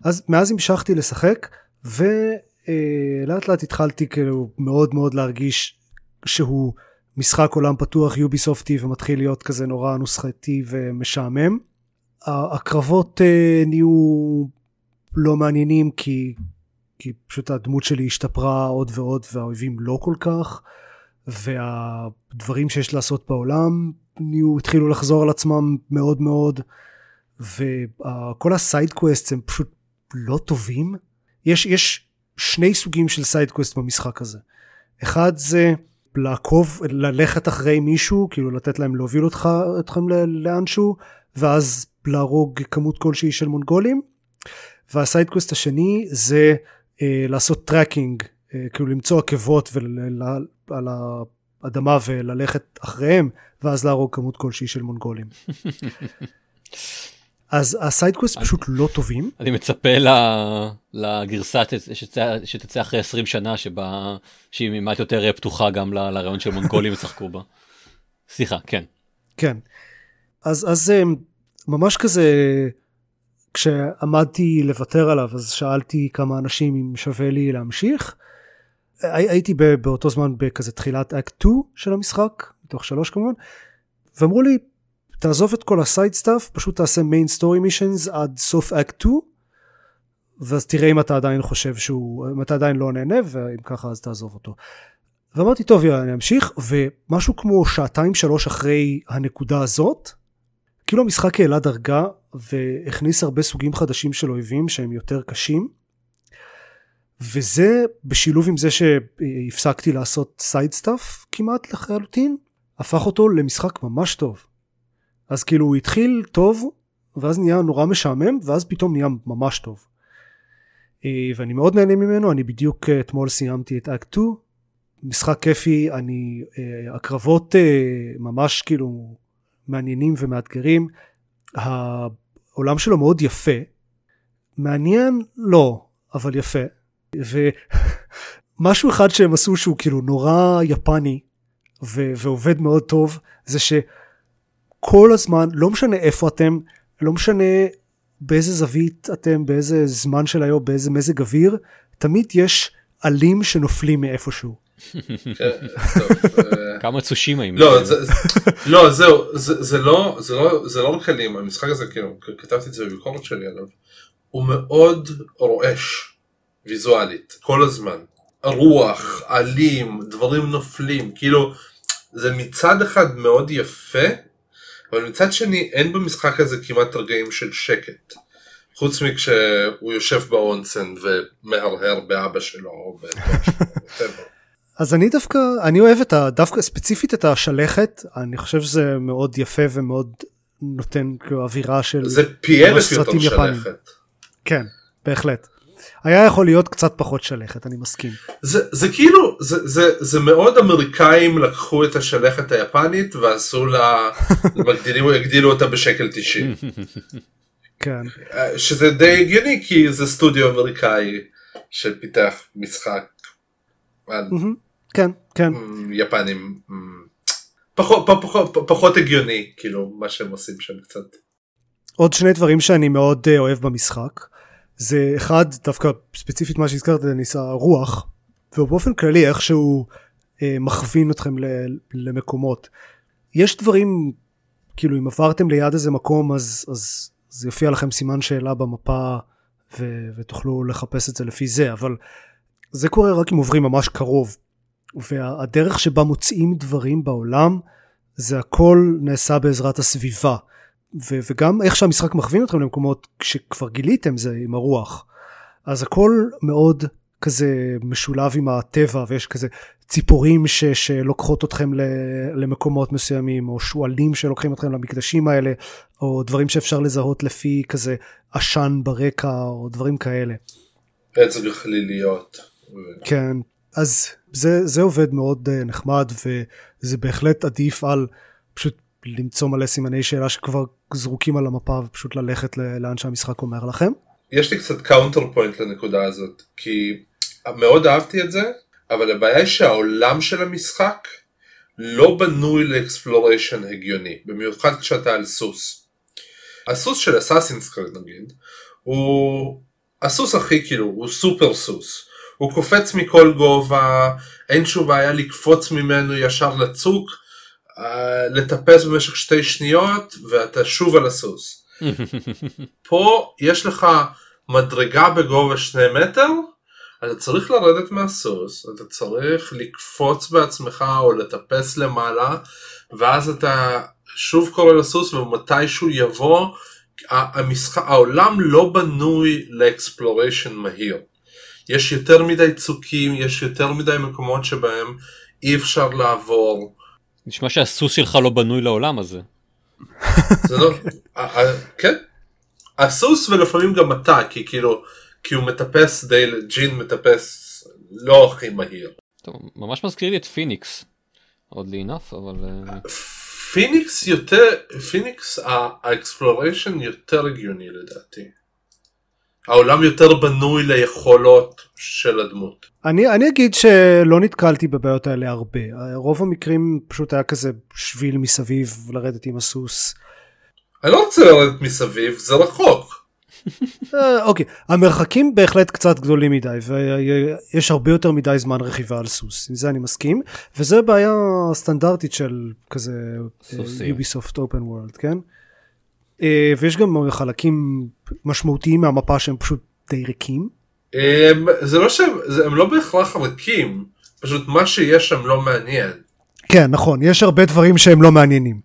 אז מאז המשכתי לשחק ולאט לאט התחלתי כאילו מאוד מאוד להרגיש שהוא משחק עולם פתוח יוביסופטי ומתחיל להיות כזה נורא נוסחתי ומשעמם. הקרבות uh, נהיו לא מעניינים כי, כי פשוט הדמות שלי השתפרה עוד ועוד והאויבים לא כל כך והדברים שיש לעשות בעולם נהיו, התחילו לחזור על עצמם מאוד מאוד וכל ה side quest הם פשוט לא טובים. יש, יש שני סוגים של side quest במשחק הזה. אחד זה לעקוב, ללכת אחרי מישהו, כאילו לתת להם להוביל אותך, אתכם לאנשהו, ואז להרוג כמות כלשהי של מונגולים. וה side quest השני זה אה, לעשות tracking, אה, כאילו למצוא עקבות על האדמה וללכת אחריהם, ואז להרוג כמות כלשהי של מונגולים. [laughs] אז ה side quest פשוט לא טובים. אני מצפה לגרסה שתצא אחרי 20 שנה שבה שהיא מעט יותר פתוחה גם לרעיון של מונגולים ישחקו בה. סליחה, כן. כן. אז, אז אה, ממש כזה, כשעמדתי לוותר עליו אז שאלתי כמה אנשים אם שווה לי להמשיך. הייתי באותו זמן בכזה תחילת אקט 2 של המשחק, מתוך שלוש כמובן, ואמרו לי תעזוב את כל ה side stuff, פשוט תעשה main story missions עד סוף אקט 2, ואז תראה אם אתה עדיין חושב שהוא, אם אתה עדיין לא נהנה, ואם ככה אז תעזוב אותו. ואמרתי, טוב, יאללה, אני אמשיך, ומשהו כמו שעתיים שלוש אחרי הנקודה הזאת, כאילו המשחק העלה דרגה והכניס הרבה סוגים חדשים של אויבים שהם יותר קשים. וזה בשילוב עם זה שהפסקתי לעשות side stuff כמעט לחלוטין, הפך אותו למשחק ממש טוב. אז כאילו הוא התחיל טוב, ואז נהיה נורא משעמם, ואז פתאום נהיה ממש טוב. אה, ואני מאוד נהנה ממנו, אני בדיוק אה, אתמול סיימתי את אקט 2, משחק כיפי, אני, אה, הקרבות ממש כאילו מעניינים ומאתגרים, העולם שלו מאוד יפה, מעניין לא, אבל יפה, ומשהו [laughs] אחד שהם עשו שהוא כאילו נורא יפני ו- ועובד מאוד טוב, זה שכל הזמן, לא משנה איפה אתם, לא משנה באיזה זווית אתם, באיזה זמן של היום, באיזה מזג אוויר, תמיד יש עלים שנופלים מאיפשהו. [laughs] כמה צושים האם. לא, לא זהו, זה לא, זה לא רק עלים, המשחק הזה, כאילו, כתבתי את זה בביקורת שלי עליו, הוא מאוד רועש ויזואלית, כל הזמן. רוח, עלים, דברים נופלים, כאילו, זה מצד אחד מאוד יפה, אבל מצד שני אין במשחק הזה כמעט רגעים של שקט. חוץ מכשהוא יושב באונסן ומהרהר באבא שלו או [laughs] אז אני דווקא, אני אוהב את ה... דווקא ספציפית את השלכת, אני חושב שזה מאוד יפה ומאוד נותן כאילו אווירה של... זה פי אלף יותר שלכת. כן, בהחלט. היה יכול להיות קצת פחות שלכת, אני מסכים. זה, זה כאילו, זה, זה, זה מאוד אמריקאים לקחו את השלכת היפנית ועשו לה, [laughs] הגדילו אותה בשקל 90. כן. שזה די הגיוני כי זה סטודיו אמריקאי שפיתח משחק. כן, כן. יפנים. פחות, פחות, פחות הגיוני כאילו מה שהם עושים שם קצת. עוד שני דברים שאני מאוד אה, אוהב במשחק. זה אחד, דווקא ספציפית מה שהזכרת, דניס, הרוח, ובאופן כללי איך שהוא אה, מכווין אתכם למקומות. יש דברים, כאילו אם עברתם ליד איזה מקום אז, אז זה יופיע לכם סימן שאלה במפה ו, ותוכלו לחפש את זה לפי זה, אבל זה קורה רק אם עוברים ממש קרוב. והדרך שבה מוצאים דברים בעולם זה הכל נעשה בעזרת הסביבה. ו- וגם איך שהמשחק מכווין אתכם למקומות שכבר גיליתם זה עם הרוח. אז הכל מאוד כזה משולב עם הטבע ויש כזה ציפורים ש- שלוקחות אתכם ל- למקומות מסוימים או שועלים שלוקחים אתכם למקדשים האלה או דברים שאפשר לזהות לפי כזה עשן ברקע או דברים כאלה. עץ גחליליות. כן אז זה, זה עובד מאוד uh, נחמד וזה בהחלט עדיף על פשוט למצוא מלא סימני שאלה שכבר זרוקים על המפה ופשוט ללכת לאן שהמשחק אומר לכם. יש לי קצת counterpoint לנקודה הזאת כי מאוד אהבתי את זה אבל הבעיה היא שהעולם של המשחק לא בנוי ל exploration הגיוני במיוחד כשאתה על סוס. הסוס של Assassin's Creed נגיד הוא הסוס הכי כאילו הוא סופר סוס הוא קופץ מכל גובה אין שום בעיה לקפוץ ממנו ישר לצוק לטפס במשך שתי שניות ואתה שוב על הסוס. [laughs] פה יש לך מדרגה בגובה שני מטר, אתה צריך לרדת מהסוס, אתה צריך לקפוץ בעצמך או לטפס למעלה, ואז אתה שוב קורא לסוס ומתישהו יבוא, המשחק, העולם לא בנוי לאקספלוריישן מהיר. יש יותר מדי צוקים, יש יותר מדי מקומות שבהם אי אפשר לעבור. נשמע שהסוס שלך לא בנוי לעולם הזה. זה לא, כן. הסוס ולפעמים גם אתה, כי כאילו, כי הוא מטפס די, ג'ין מטפס לא הכי מהיר. טוב, ממש מזכיר לי את פיניקס. Oddly enough, אבל... אה, פיניקס יותר, פיניקס ה exploration יותר הגיוני לדעתי. העולם יותר בנוי ליכולות של הדמות. אני, אני אגיד שלא נתקלתי בבעיות האלה הרבה. רוב המקרים פשוט היה כזה שביל מסביב לרדת עם הסוס. אני לא רוצה לרדת מסביב, זה רחוק. אה, אוקיי, המרחקים בהחלט קצת גדולים מדי ויש הרבה יותר מדי זמן רכיבה על סוס, עם זה אני מסכים, וזה בעיה סטנדרטית של כזה יוביסופט אופן וורלד, כן? אה, ויש גם חלקים משמעותיים מהמפה שהם פשוט די ריקים. הם, זה לא שהם, זה, הם לא בהכרח ריקים, פשוט מה שיש שם לא מעניין. כן, נכון, יש הרבה דברים שהם לא מעניינים.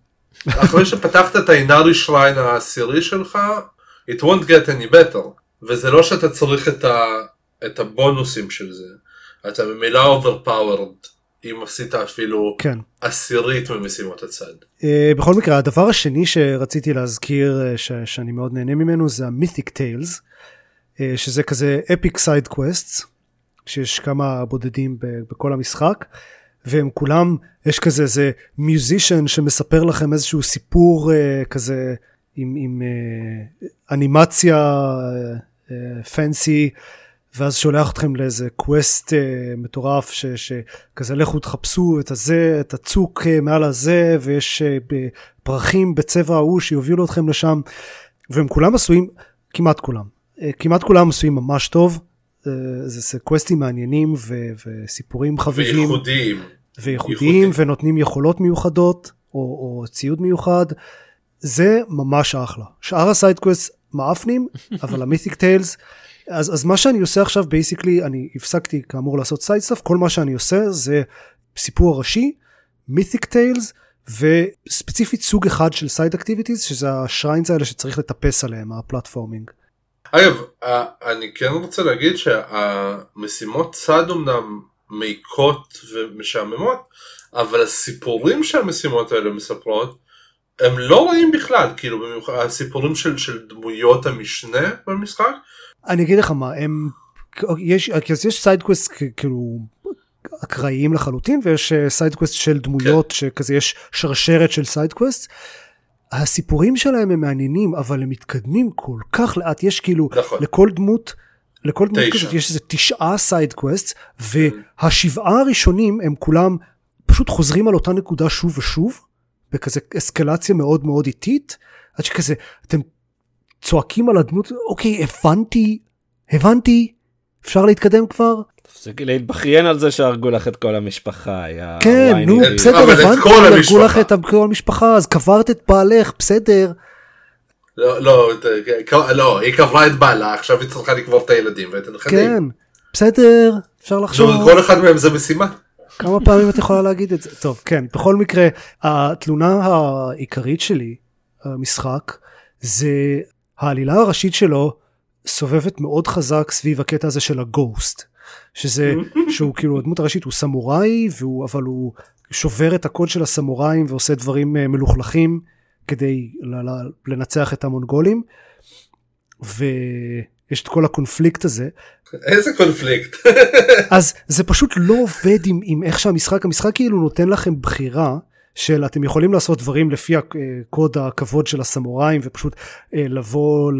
אחרי שפתחת את האינארי שריין העשירי שלך, it won't get any better. וזה לא שאתה צריך את, ה, את הבונוסים של זה. אתה ממילא overpowered, אם עשית אפילו כן. עשירית ממשימות הצד. Uh, בכל מקרה, הדבר השני שרציתי להזכיר, uh, ש- שאני מאוד נהנה ממנו, זה ה-Mythic Tales, uh, שזה כזה epic side quests, שיש כמה בודדים בכל המשחק, והם כולם, יש כזה איזה מיוזישן שמספר לכם איזשהו סיפור uh, כזה עם, עם uh, אנימציה פנסי. Uh, ואז שולח אתכם לאיזה קווסט uh, מטורף ש, שכזה לכו תחפשו את הזה, את הצוק uh, מעל הזה ויש uh, פרחים בצבע ההוא שיובילו אתכם לשם והם כולם עשויים, כמעט כולם, uh, כמעט כולם עשויים ממש טוב, uh, זה, זה quest ים מעניינים ו, וסיפורים חביבים. וייחודיים. וייחודיים ונותנים יכולות מיוחדות או, או ציוד מיוחד, זה ממש אחלה. שאר ה side quest מעפנים, [laughs] אבל ה Mythic Tales אז, אז מה שאני עושה עכשיו basically אני הפסקתי כאמור לעשות side stuff כל מה שאני עושה זה סיפור ראשי Mythic Tales וספציפית סוג אחד של side activities שזה ה shrines האלה שצריך לטפס עליהם ה platforming. אגב אני כן רוצה להגיד שהמשימות צד אמנם מעיקות ומשעממות אבל הסיפורים שהמשימות האלה מספרות הם לא רעים בכלל כאילו במיוחד הסיפורים של, של דמויות המשנה במשחק אני אגיד לך מה הם יש יש side quest כאילו אקראיים לחלוטין ויש side quest של דמויות כן. שכזה יש שרשרת של side quest. הסיפורים שלהם הם מעניינים אבל הם מתקדמים כל כך לאט יש כאילו נכון. לכל דמות לכל דמות כזאת יש איזה תשעה side quest והשבעה הראשונים הם כולם פשוט חוזרים על אותה נקודה שוב ושוב בכזה אסקלציה מאוד מאוד איטית עד שכזה אתם צועקים על הדמות, אוקיי, הבנתי, הבנתי, אפשר להתקדם כבר? תפסיקי להתבכיין על זה שהרגו לך את כל המשפחה. כן, נו, בסדר, הבנתי, הרגו לך את כל המשפחה, אז קברת את בעלך, בסדר. לא, לא, לא, היא קברה את בעלה, עכשיו היא צריכה לקבור את הילדים ואת הנכדים. כן, בסדר, אפשר לחשוב. כל אחד מהם זה משימה. כמה פעמים את יכולה להגיד את זה? טוב, כן, בכל מקרה, התלונה העיקרית שלי, המשחק, זה העלילה הראשית שלו סובבת מאוד חזק סביב הקטע הזה של הגוסט. שזה, [laughs] שהוא כאילו הדמות הראשית הוא סמוראי, והוא, אבל הוא שובר את הקוד של הסמוראים ועושה דברים מלוכלכים כדי לנצח את המונגולים. ויש את כל הקונפליקט הזה. איזה קונפליקט? אז זה פשוט לא עובד עם, עם איך שהמשחק, המשחק כאילו נותן לכם בחירה. של אתם יכולים לעשות דברים לפי הקוד הכבוד של הסמוראים ופשוט אה, לבוא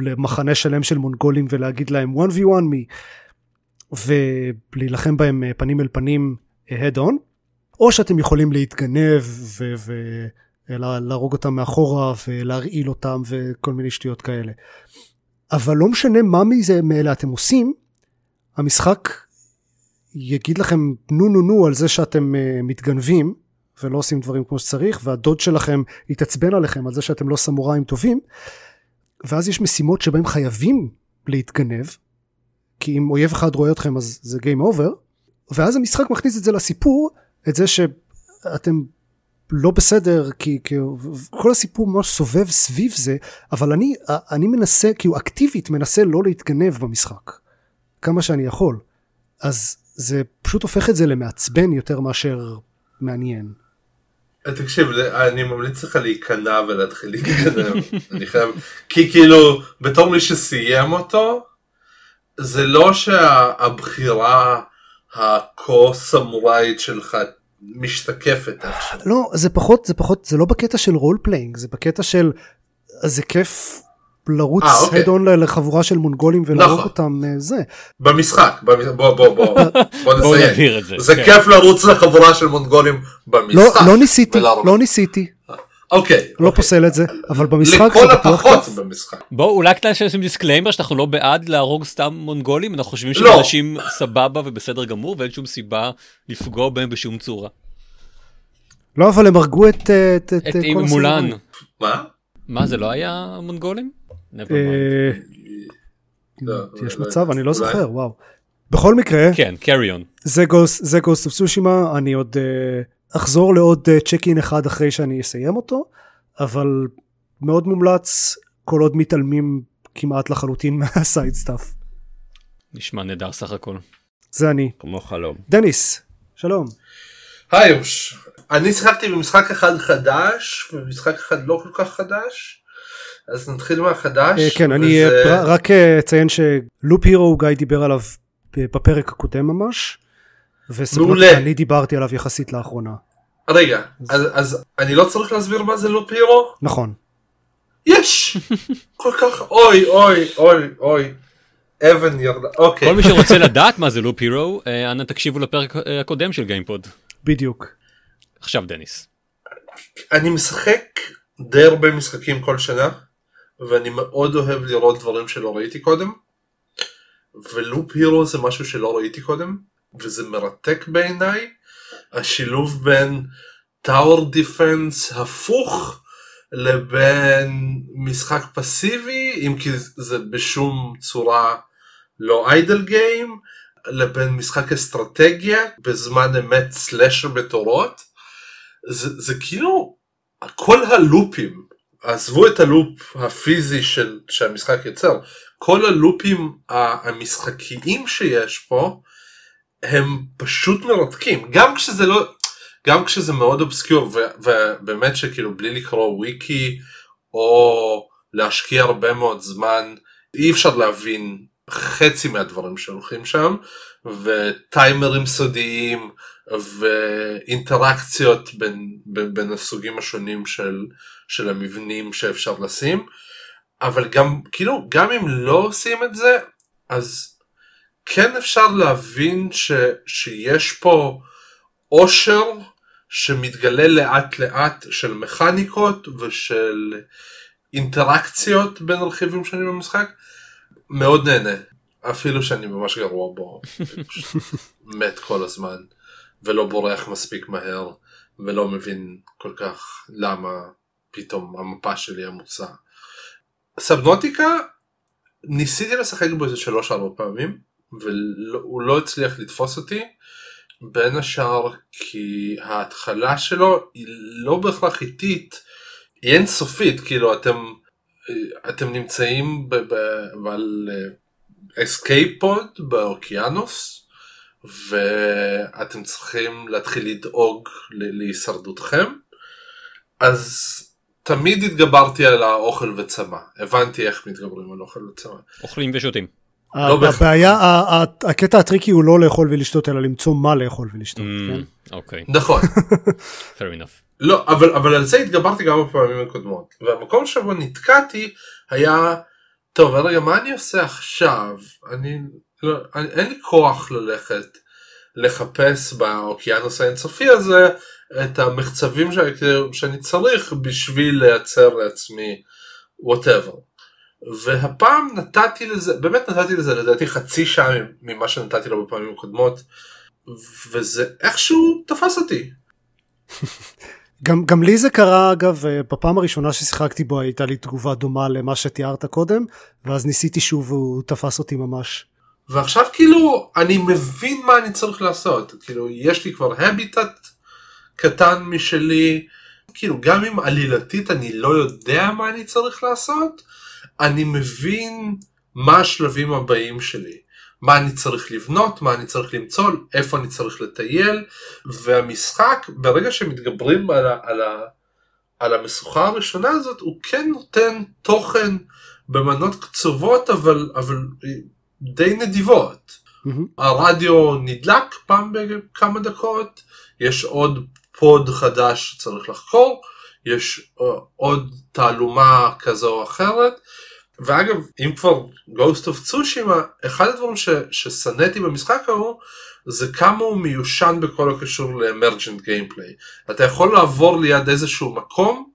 למחנה שלם של מונגולים ולהגיד להם 1v1 me ולהילחם בהם אה, פנים אל פנים אה, head on או שאתם יכולים להתגנב ולהרוג אותם מאחורה ולהרעיל אותם וכל מיני שטויות כאלה. אבל לא משנה מה מזה מאלה אתם עושים המשחק יגיד לכם נו נו נו על זה שאתם מתגנבים ולא עושים דברים כמו שצריך והדוד שלכם יתעצבן עליכם על זה שאתם לא סמוראים טובים ואז יש משימות שבהם חייבים להתגנב כי אם אויב אחד רואה אתכם אז זה גיים אובר ואז המשחק מכניס את זה לסיפור את זה שאתם לא בסדר כי, כי כל הסיפור ממש סובב סביב זה אבל אני אני מנסה כאילו אקטיבית מנסה לא להתגנב במשחק כמה שאני יכול אז זה פשוט הופך את זה למעצבן יותר מאשר מעניין. תקשיב אני ממליץ לך להיכנע ולהתחיל להתקדם [laughs] אני חייב כי כאילו בתור מי שסיים אותו זה לא שהבחירה הכה סמוראית שלך משתקפת עכשיו. לא זה פחות זה פחות זה לא בקטע של role playing זה בקטע של זה כיף לרוץ אה, אוקיי. head on לחבורה של מונגולים ולהרוג נכון. אותם אה, זה. במשחק במש- בוא בוא בוא [laughs] נסיים זה. זה כן. כיף לרוץ לחבורה של מונגולים לא, במשחק. לא ניסיתי, ולהרוג. לא ניסיתי, אוקיי. לא אוקיי. פוסל את זה, אבל במשחק לכל זה בטוח הפחות כיף. במשחק. בואו אולי כדאי שעושים disclaimer שאנחנו לא בעד להרוג סתם מונגולים אנחנו חושבים לא. שאנשים סבבה ובסדר גמור ואין שום סיבה לפגוע בהם בשום צורה. לא, אבל הם הרגו את, אה, את, את, את כל העם, מולאן. מה? מה זה לא היה מונגולים? Never mind. אה, לא, יש אולי- מצב, אני לא. זוכר, וואו. בכל מקרה, כן, carry on. זה Ghost of Tsushima, אני עוד אה, אחזור לעוד check in אחד אחרי שאני אסיים אותו, אבל מאוד מומלץ כל עוד מתעלמים כמעט לחלוטין [laughs] מה side stuff. נשמע נהדר סך הכל. זה אני. כמו חלום. דניס, שלום. היי יוש, אני שיחקתי במשחק אחד חדש ובמשחק אחד לא כל כך חדש, אז נתחיל מהחדש. אה, כן, אני אה, רק אה, אציין שלופ הירו גיא דיבר עליו בפרק הקודם ממש, אני דיברתי עליו יחסית לאחרונה. רגע, אז, אז אני לא צריך להסביר מה זה לופ הירו? נכון. יש! [laughs] כל כך, אוי אוי אוי אוי, אבן ירדה, אוקיי. כל מי שרוצה [laughs] לדעת מה זה לופ הירו, אנא תקשיבו לפרק הקודם של גיימפוד. בדיוק. עכשיו דניס. אני משחק די הרבה משחקים כל שנה, ואני מאוד אוהב לראות דברים שלא ראיתי קודם, ולופ הירו זה משהו שלא ראיתי קודם, וזה מרתק בעיניי, השילוב בין טאור דיפנס הפוך לבין משחק פסיבי, אם כי זה בשום צורה לא איידל גיים, לבין משחק אסטרטגיה בזמן אמת סלאשר בתורות. זה, זה כאילו כל הלופים, עזבו את הלופ הפיזי של, שהמשחק יוצר, כל הלופים המשחקיים שיש פה הם פשוט מרתקים, גם כשזה לא, גם כשזה מאוד אובסקיור ובאמת שכאילו בלי לקרוא וויקי או להשקיע הרבה מאוד זמן אי אפשר להבין חצי מהדברים שהולכים שם וטיימרים סודיים ואינטראקציות בין, בין, בין הסוגים השונים של, של המבנים שאפשר לשים. אבל גם כאילו גם אם לא עושים את זה אז כן אפשר להבין ש, שיש פה עושר שמתגלה לאט לאט של מכניקות ושל אינטראקציות בין רכיבים שונים במשחק מאוד נהנה. אפילו שאני ממש גרוע בו. [laughs] מת כל הזמן ולא בורח מספיק מהר ולא מבין כל כך למה פתאום המפה שלי עמוסה. סבנוטיקה ניסיתי לשחק בו איזה שלוש ארבע פעמים והוא לא הצליח לתפוס אותי. בין השאר כי ההתחלה שלו היא לא בהכרח איטית היא אינסופית כאילו אתם אתם נמצאים ב- ב- על escape pod באוקיינוס ואתם צריכים להתחיל לדאוג ל- להישרדותכם אז תמיד התגברתי על האוכל וצמא הבנתי איך מתגברים על אוכל וצמא אוכלים ושותים. לא. הבעיה, הקטע הטריקי הוא לא לאכול ולשתות, אלא למצוא מה לאכול ולשתות. כן? Mm, אוקיי, נכון [laughs] fair enough. לא, אבל, אבל על זה התגברתי גם בפעמים הקודמות. והמקום שבו נתקעתי היה, טוב, רגע, מה אני עושה עכשיו? אני, לא, אני, אין לי כוח ללכת לחפש באוקיינוס האינסופי הזה את המחצבים ש, שאני צריך בשביל לייצר לעצמי whatever. והפעם נתתי לזה, באמת נתתי לזה לדעתי חצי שעה ממה שנתתי לו בפעמים הקודמות, וזה איכשהו תפס אותי. [laughs] גם, גם לי זה קרה אגב אה, בפעם הראשונה ששיחקתי בו הייתה לי תגובה דומה למה שתיארת קודם ואז ניסיתי שוב והוא תפס אותי ממש. ועכשיו כאילו אני מבין מה אני צריך לעשות. כאילו יש לי כבר הביטט קטן משלי. כאילו גם אם עלילתית אני לא יודע מה אני צריך לעשות אני מבין מה השלבים הבאים שלי מה אני צריך לבנות מה אני צריך למצוא איפה אני צריך לטייל והמשחק ברגע שמתגברים על, ה, על, ה, על המשוכה הראשונה הזאת הוא כן נותן תוכן במנות קצובות אבל אבל די נדיבות. מהמם. הרדיו נדלק פעם בכמה דקות, יש עוד pod חדש שצריך לחקור, יש uh, עוד תעלומה כזו או אחרת. ואגב, אם כבר Ghost of Tsushima, אחד הדברים ש, ששנאתי במשחק ההוא, זה כמה הוא מיושן בכל הקשור ל emergent gameplay. אתה יכול לעבור ליד איזשהו מקום,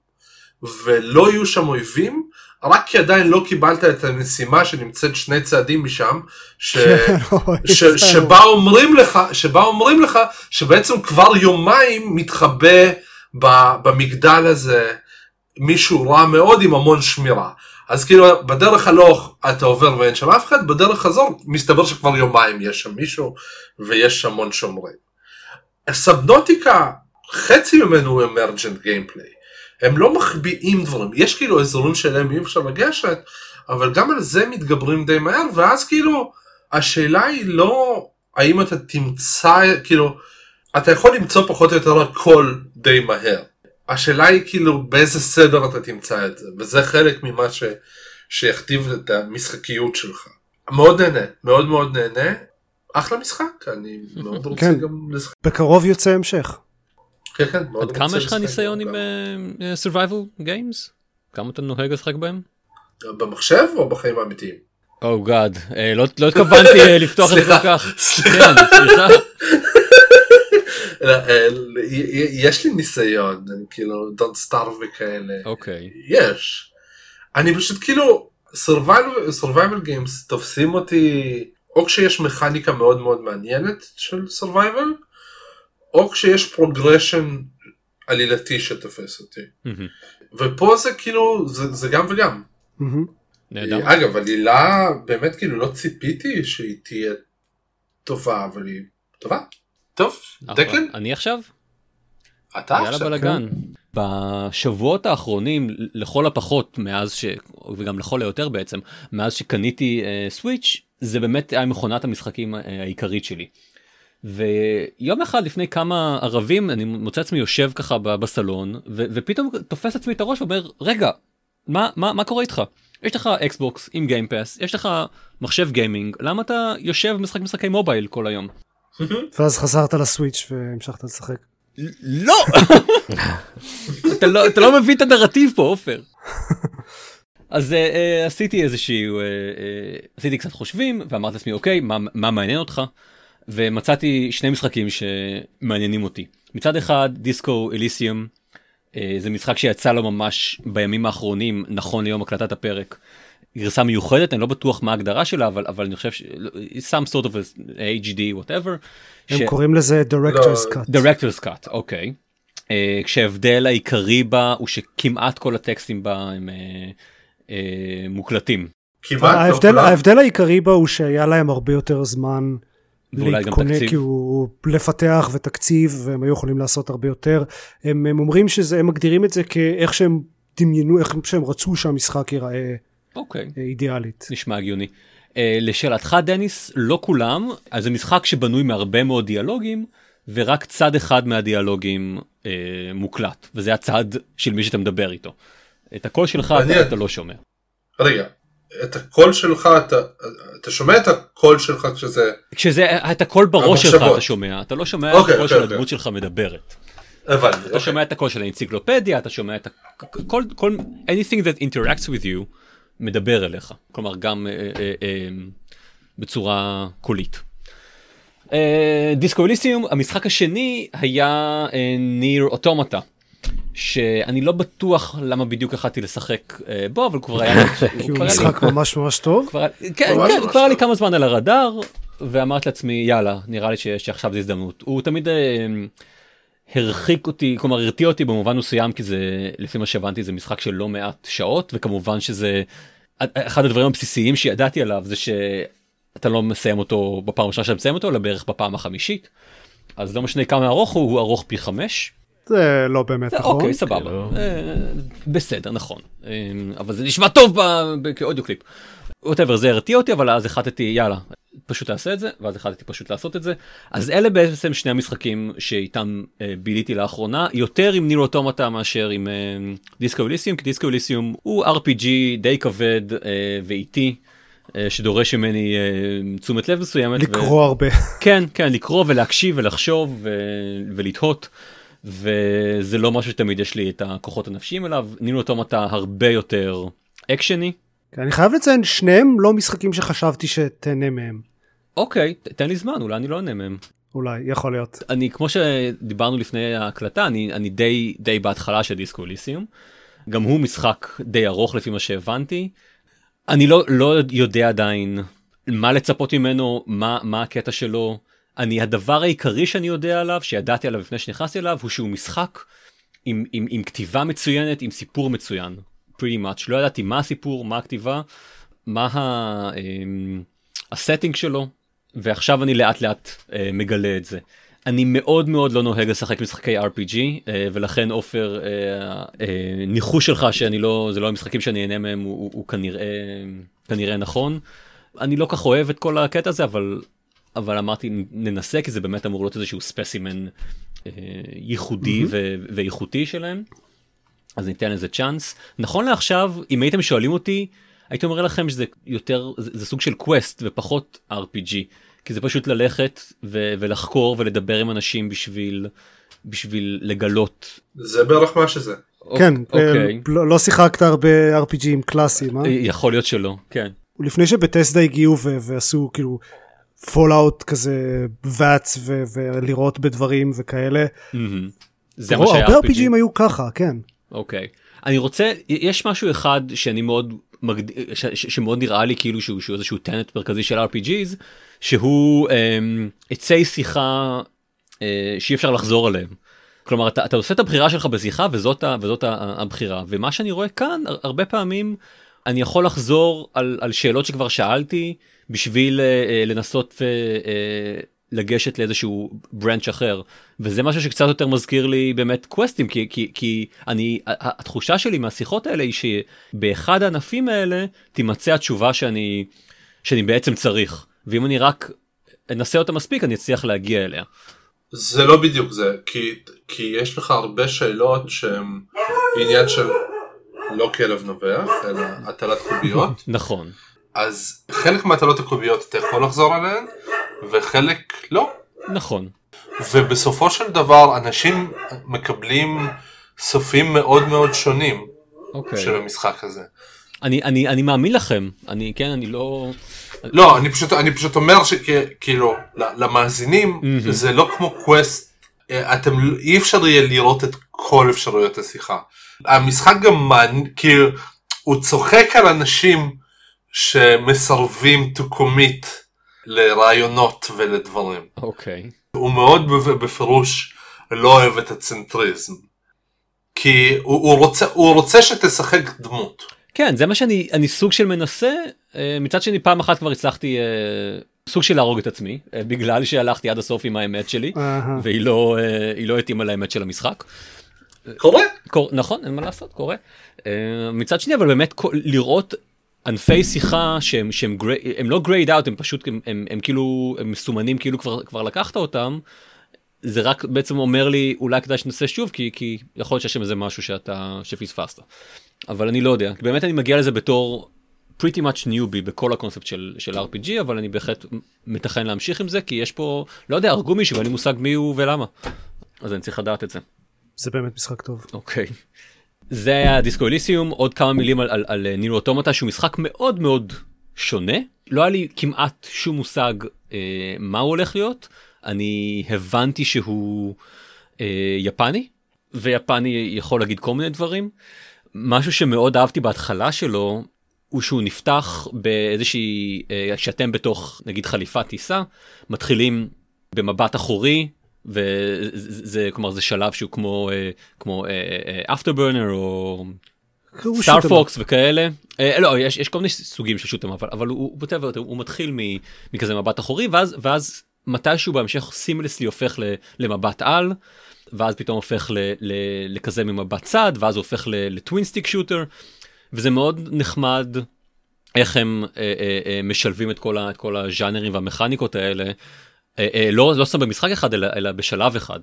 ולא יהיו שם אויבים, רק כי עדיין לא קיבלת את המשימה שנמצאת שני צעדים משם, ש... כן, [laughs] אוי, ש... שבה אומרים לך, שבה אומרים לך שבעצם כבר יומיים מתחבא ב... במגדל הזה מישהו רע מאוד עם המון שמירה. אז כאילו בדרך הלוך אתה עובר ואין שם אף אחד, בדרך חזור מסתבר שכבר יומיים יש שם מישהו ויש המון שומרים. סבנוטיקה חצי ממנו הוא אמרג'נט גיימפליי. הם לא מחביאים דברים, יש כאילו אזורים שלהם אי אפשר לגשת, אבל גם על זה מתגברים די מהר, ואז כאילו השאלה היא לא האם אתה תמצא, כאילו, אתה יכול למצוא פחות או יותר הכל די מהר. השאלה היא כאילו באיזה סדר אתה תמצא את זה, וזה חלק ממה ש... שיכתיב את המשחקיות שלך. מאוד נהנה, מאוד מאוד נהנה. אחלה משחק, אני מאוד רוצה כן. גם לשחק. בקרוב יוצא המשך. כן, כן, מאוד עד כמה רוצה יש לך ניסיון עם. אה, survival games? כמה אתה נוהג לשחק בהם? במחשב או בחיים האמיתיים? או גאד, לא לא התכוונתי אה, לפתוח את זה כל סליחה, כך. סליחה. [laughs] כן, סליחה. לא, אה, יש לי ניסיון, אני כאילו Don't Starve וכאלה. אוקיי. יש. אני פשוט כאילו survival survival games תופסים אותי או כשיש מכניקה מאוד מאוד מעניינת של survival או כשיש progression עלילתי שתופס אותי. מהמם. ופה זה כאילו זה, זה גם וגם. נהדר. אגב עלילה באמת כאילו לא ציפיתי שהיא תהיה טובה אבל היא טובה. טוב. דקן, אני עכשיו? אתה יאללה עכשיו. בלאגן. בשבועות האחרונים לכל הפחות מאז ש... וגם לכל היותר בעצם מאז שקניתי uh, סוויץ' זה באמת היה מכונת המשחקים uh, העיקרית שלי. ויום אחד לפני כמה ערבים אני מוצא עצמי יושב ככה בסלון ו- ופתאום תופס עצמי את הראש ואומר רגע מה מה מה קורה איתך יש לך אקסבוקס עם Game Pass יש לך מחשב gaming למה אתה יושב ומשחק משחקי mobile כל היום. ואז חזרת לסוויץ' והמשכת לשחק. לא! אתה לא אתה לא מבין את הנרטיב פה עופר. אז uh, uh, עשיתי uh, uh, עשיתי קצת חושבים ואמרתי לעצמי אוקיי מה, מעניין אותך ומצאתי שני משחקים שמעניינים אותי מצד אחד דיסקו אליסיום זה משחק שיצא לו ממש בימים האחרונים נכון ליום הקלטת הפרק. גרסה מיוחדת אני לא בטוח מה ההגדרה שלה אבל אבל אני חושב ש... some sort of a HD whatever. הם קוראים לזה director's לא, cut. director's cut אוקיי. Uh, כשההבדל העיקרי בה הוא שכמעט כל הטקסטים בה הם uh, uh, מוקלטים. כמעט לא ההבדל. ההבדל העיקרי בה הוא שהיה להם הרבה יותר זמן ואולי גם להתכונן, תקציב. כאילו לפתח ותקציב והם היו יכולים לעשות הרבה יותר. הם, הם אומרים שזה, הם מגדירים את זה כאיך שהם דמיינו, איך שהם רצו שהמשחק ייראה אוקיי. אה, אידיאלית. נשמע הגיוני. Uh, לשאלתך דניס לא כולם אז זה משחק שבנוי מהרבה מאוד דיאלוגים ורק צד אחד מהדיאלוגים uh, מוקלט וזה הצד של מי שאתה מדבר איתו. את הקול שלך מעניין. אתה, אתה לא שומע. רגע, את הקול שלך, אתה, אתה שומע את הקול שלך כשזה... כשזה את הקול בראש שלך המחשבות. אתה שומע אתה לא שומע אוקיי, את הקול אוקיי, של אוקיי. הדמות שלך מדברת. הבנתי, אתה אוקיי. שומע את הקול של האנציקלופדיה אתה שומע את ה- כל כל anything that interacts with you מדבר אליך כלומר גם אה, אה, אה, בצורה קולית. אה, דיסקו אליסיום המשחק השני היה ניר אוטומטה שאני לא בטוח למה בדיוק החלטתי לשחק אה, בו אבל כבר היה [laughs] כי הוא משחק ממש ממש טוב. כבר, כן, ממש כן, ממש כבר היה לי. כמה זמן על הרדאר ואמרתי לעצמי יאללה נראה לי ש, שעכשיו זו הזדמנות הוא תמיד אה, הרחיק אותי כלומר הרתיע אותי במובן מסוים כי זה לפי מה שהבנתי זה משחק של לא מעט שעות וכמובן שזה אחד הדברים הבסיסיים שידעתי עליו זה שאתה לא מסיים אותו בפעם הראשונה שאתה מסיים אותו אלא בערך בפעם החמישית. אז לא משנה כמה ארוך הוא הוא ארוך פי חמש. זה לא באמת נכון. אוקיי סבבה כאילו. אה, בסדר נכון אה, אבל זה נשמע טוב כאודיו קליפ. ווטאבר זה הרתיע אותי אבל אז החלטתי יאללה פשוט תעשה את זה ואז החלטתי פשוט לעשות את זה אז אלה בעצם שני המשחקים שאיתם אה, ביליתי לאחרונה יותר עם ניר אוטומטה מאשר עם אה, דיסקו אליסיום כי דיסקו אליסיום הוא RPG די כבד אה, ואיטי. אה, שדורש ממני אה, תשומת לב מסוימת. ו- לקרוא הרבה. [laughs] כן כן לקרוא ולהקשיב ולחשוב ו... ולתהות וזה לא משהו שתמיד יש לי את הכוחות הנפשיים אליו נינו אוטומטה הרבה יותר אקשני אני חייב לציין, שניהם לא משחקים שחשבתי שתהנה מהם. אוקיי תן לי זמן אולי אני לא אענה מהם. אולי, יכול להיות. אני כמו שדיברנו לפני ההקלטה אני אני די די בהתחלה של דיסקו אליסיום. גם הוא משחק די ארוך לפי מה שהבנתי. אני לא לא יודע עדיין מה לצפות ממנו מה מה הקטע שלו. אני הדבר העיקרי שאני יודע עליו שידעתי עליו לפני שנכנסתי אליו הוא שהוא משחק עם, עם, עם כתיבה מצוינת עם סיפור מצוין. Pretty much. לא ידעתי מה הסיפור מה הכתיבה מה ה- אמ, הסטינג שלו ועכשיו אני לאט לאט אה, מגלה את זה. אני מאוד מאוד לא נוהג לשחק משחקי RPG אה, ולכן עופר אה, אה, ניחוש שלך שאני לא זה לא המשחקים שאני אהנה מהם הוא, הוא, הוא כנראה כנראה נכון. אני לא כך אוהב את כל הקטע הזה אבל אבל אמרתי ננסה כי זה באמת אמור להיות איזשהו ספסימן אה, ייחודי ו- ואיכותי שלהם. אז ניתן לזה צ'אנס. נכון לעכשיו אם הייתם שואלים אותי הייתי אומר לכם שזה יותר זה, זה סוג של קווסט ופחות RPG כי זה פשוט ללכת ו- ולחקור ולדבר עם אנשים בשביל בשביל לגלות. זה בערך מה שזה. כן, אוקיי. לא לא שיחקת הרבה RPG ים קלאסיים, אה? יכול להיות שלא כן. לפני שבטסדה הגיעו ועשו כאילו Fallout כזה ואץ ולראות בדברים וכאלה. זה מה הרבה שהיה RPG. RPGים היו ככה, כן. אוקיי. אני רוצה, יש משהו אחד שאני מאוד, מגד... ש... ש... שמאוד נראה לי כאילו שהוא, שהוא איזשהו tenet מרכזי של RPGs, שהוא אמ, עצי שיחה אה, שאי אפשר לחזור עליהם. כלומר אתה, אתה עושה את הבחירה שלך בשיחה וזאת, ה... וזאת. הבחירה ומה שאני רואה כאן הר- הרבה פעמים אני יכול לחזור על, על שאלות שכבר שאלתי בשביל אה, אה, לנסות אה, אה, לגשת לאיזשהו ברנץ' אחר וזה משהו שקצת יותר מזכיר לי באמת קווסטים כי כי כי אני התחושה שלי מהשיחות האלה היא שבאחד הענפים האלה תימצא התשובה שאני שאני בעצם צריך ואם אני רק אנסה אותה מספיק אני אצליח להגיע אליה. זה לא בדיוק זה, כי, כי יש לך הרבה שאלות שהן עניין של לא כלב נובח, אלא הטלת קוביות, [laughs] נכון אז חלק מהטלות הקוביות אתה יכול לחזור עליהן, וחלק לא. נכון ובסופו של דבר אנשים מקבלים סופים מאוד מאוד שונים אוקיי של המשחק הזה. אני אני אני מאמין לכם אני כן אני לא לא, אני פשוט, אני פשוט אומר שכאילו למאזינים מהמם. זה לא כמו קווסט, אה, אתם אי אפשר יהיה לראות את כל אפשרויות השיחה. המשחק גם מעניין, כאילו הוא צוחק על אנשים שמסרבים to commit לרעיונות ולדברים. אוקיי הוא מאוד בפ- בפירוש לא אוהב את הצנטריזם. כי הוא, הוא, רוצה, הוא רוצה שתשחק דמות. כן זה מה שאני אני סוג של מנסה אה, מצד שני פעם אחת כבר הצלחתי אה, סוג של להרוג את עצמי אה, בגלל שהלכתי עד הסוף עם האמת שלי אהה. והיא לא לא התאימה לאמת של המשחק. קורה. קור... נכון אין מה לעשות קורה. מצד שני אבל באמת לראות ענפי שיחה שהם שהם gray... הם לא grayed out הם פשוט הם, הם, הם כאילו הם מסומנים כאילו כבר כבר לקחת אותם. זה רק בעצם אומר לי אולי כדאי שנעשה שוב כי כי יכול להיות שיש שם איזה משהו שאתה שפספסת. אבל אני לא יודע באמת אני מגיע לזה בתור pretty much newbie בכל הקונספט של, של RPG אבל אני בהחלט מתכן להמשיך עם זה כי יש פה לא יודע הרגו מישהו ואין לי מושג מי הוא ולמה. אז אני צריך לדעת את זה. זה באמת משחק טוב. אוקיי. זה היה דיסקו אליסיום עוד כמה מילים על, על, על אה, נירו אוטומטה שהוא משחק מאוד מאוד שונה. לא היה לי כמעט שום מושג אה, מה הוא הולך להיות. אני הבנתי שהוא אה, יפני ויפני יכול להגיד כל מיני דברים. משהו שמאוד אהבתי בהתחלה שלו הוא שהוא נפתח באיזושהי אה, שאתם בתוך נגיד חליפת טיסה מתחילים במבט אחורי וזה זה כלומר זה שלב שהוא כמו אה, כמו אפטרברנר או הוא סטאר shoot 'em up. פוקס וכאלה אה, לא יש יש כל מיני סוגים של שוטם אבל אבל הוא בטבע הוא מתחיל מ- מכזה מבט אחורי ואז ואז מתישהו בהמשך סימלסלי הופך ל- למבט על ואז פתאום הופך ל- ל- לכזה ממבט צד ואז הוא הופך לטווין סטיק שוטר וזה מאוד נחמד איך הם אה, אה, אה, משלבים את כל, ה, את כל הז'אנרים והמכניקות האלה אה, אה, לא לא סתם במשחק אחד אלא, אלא בשלב אחד.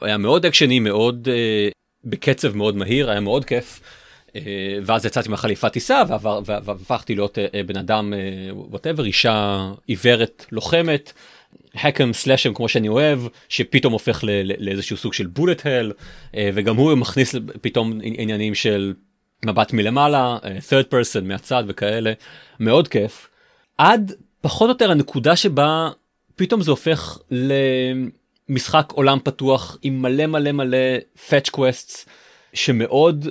היה מאוד אקשני מאוד אה, בקצב מאוד מהיר היה מאוד כיף. אה, ואז יצאתי מהחליפת טיסה והפכתי להיות אה, אה, בן אדם whatever אישה עיוורת לוחמת. hack 'em slash 'em כמו שאני אוהב שפתאום הופך לאיזשהו סוג של bullet hell וגם הוא מכניס פתאום עניינים של מבט מלמעלה אה, third person מהצד וכאלה מאוד כיף עד פחות או יותר הנקודה שבה פתאום זה הופך למשחק עולם פתוח עם מלא מלא מלא fetch quests שמאוד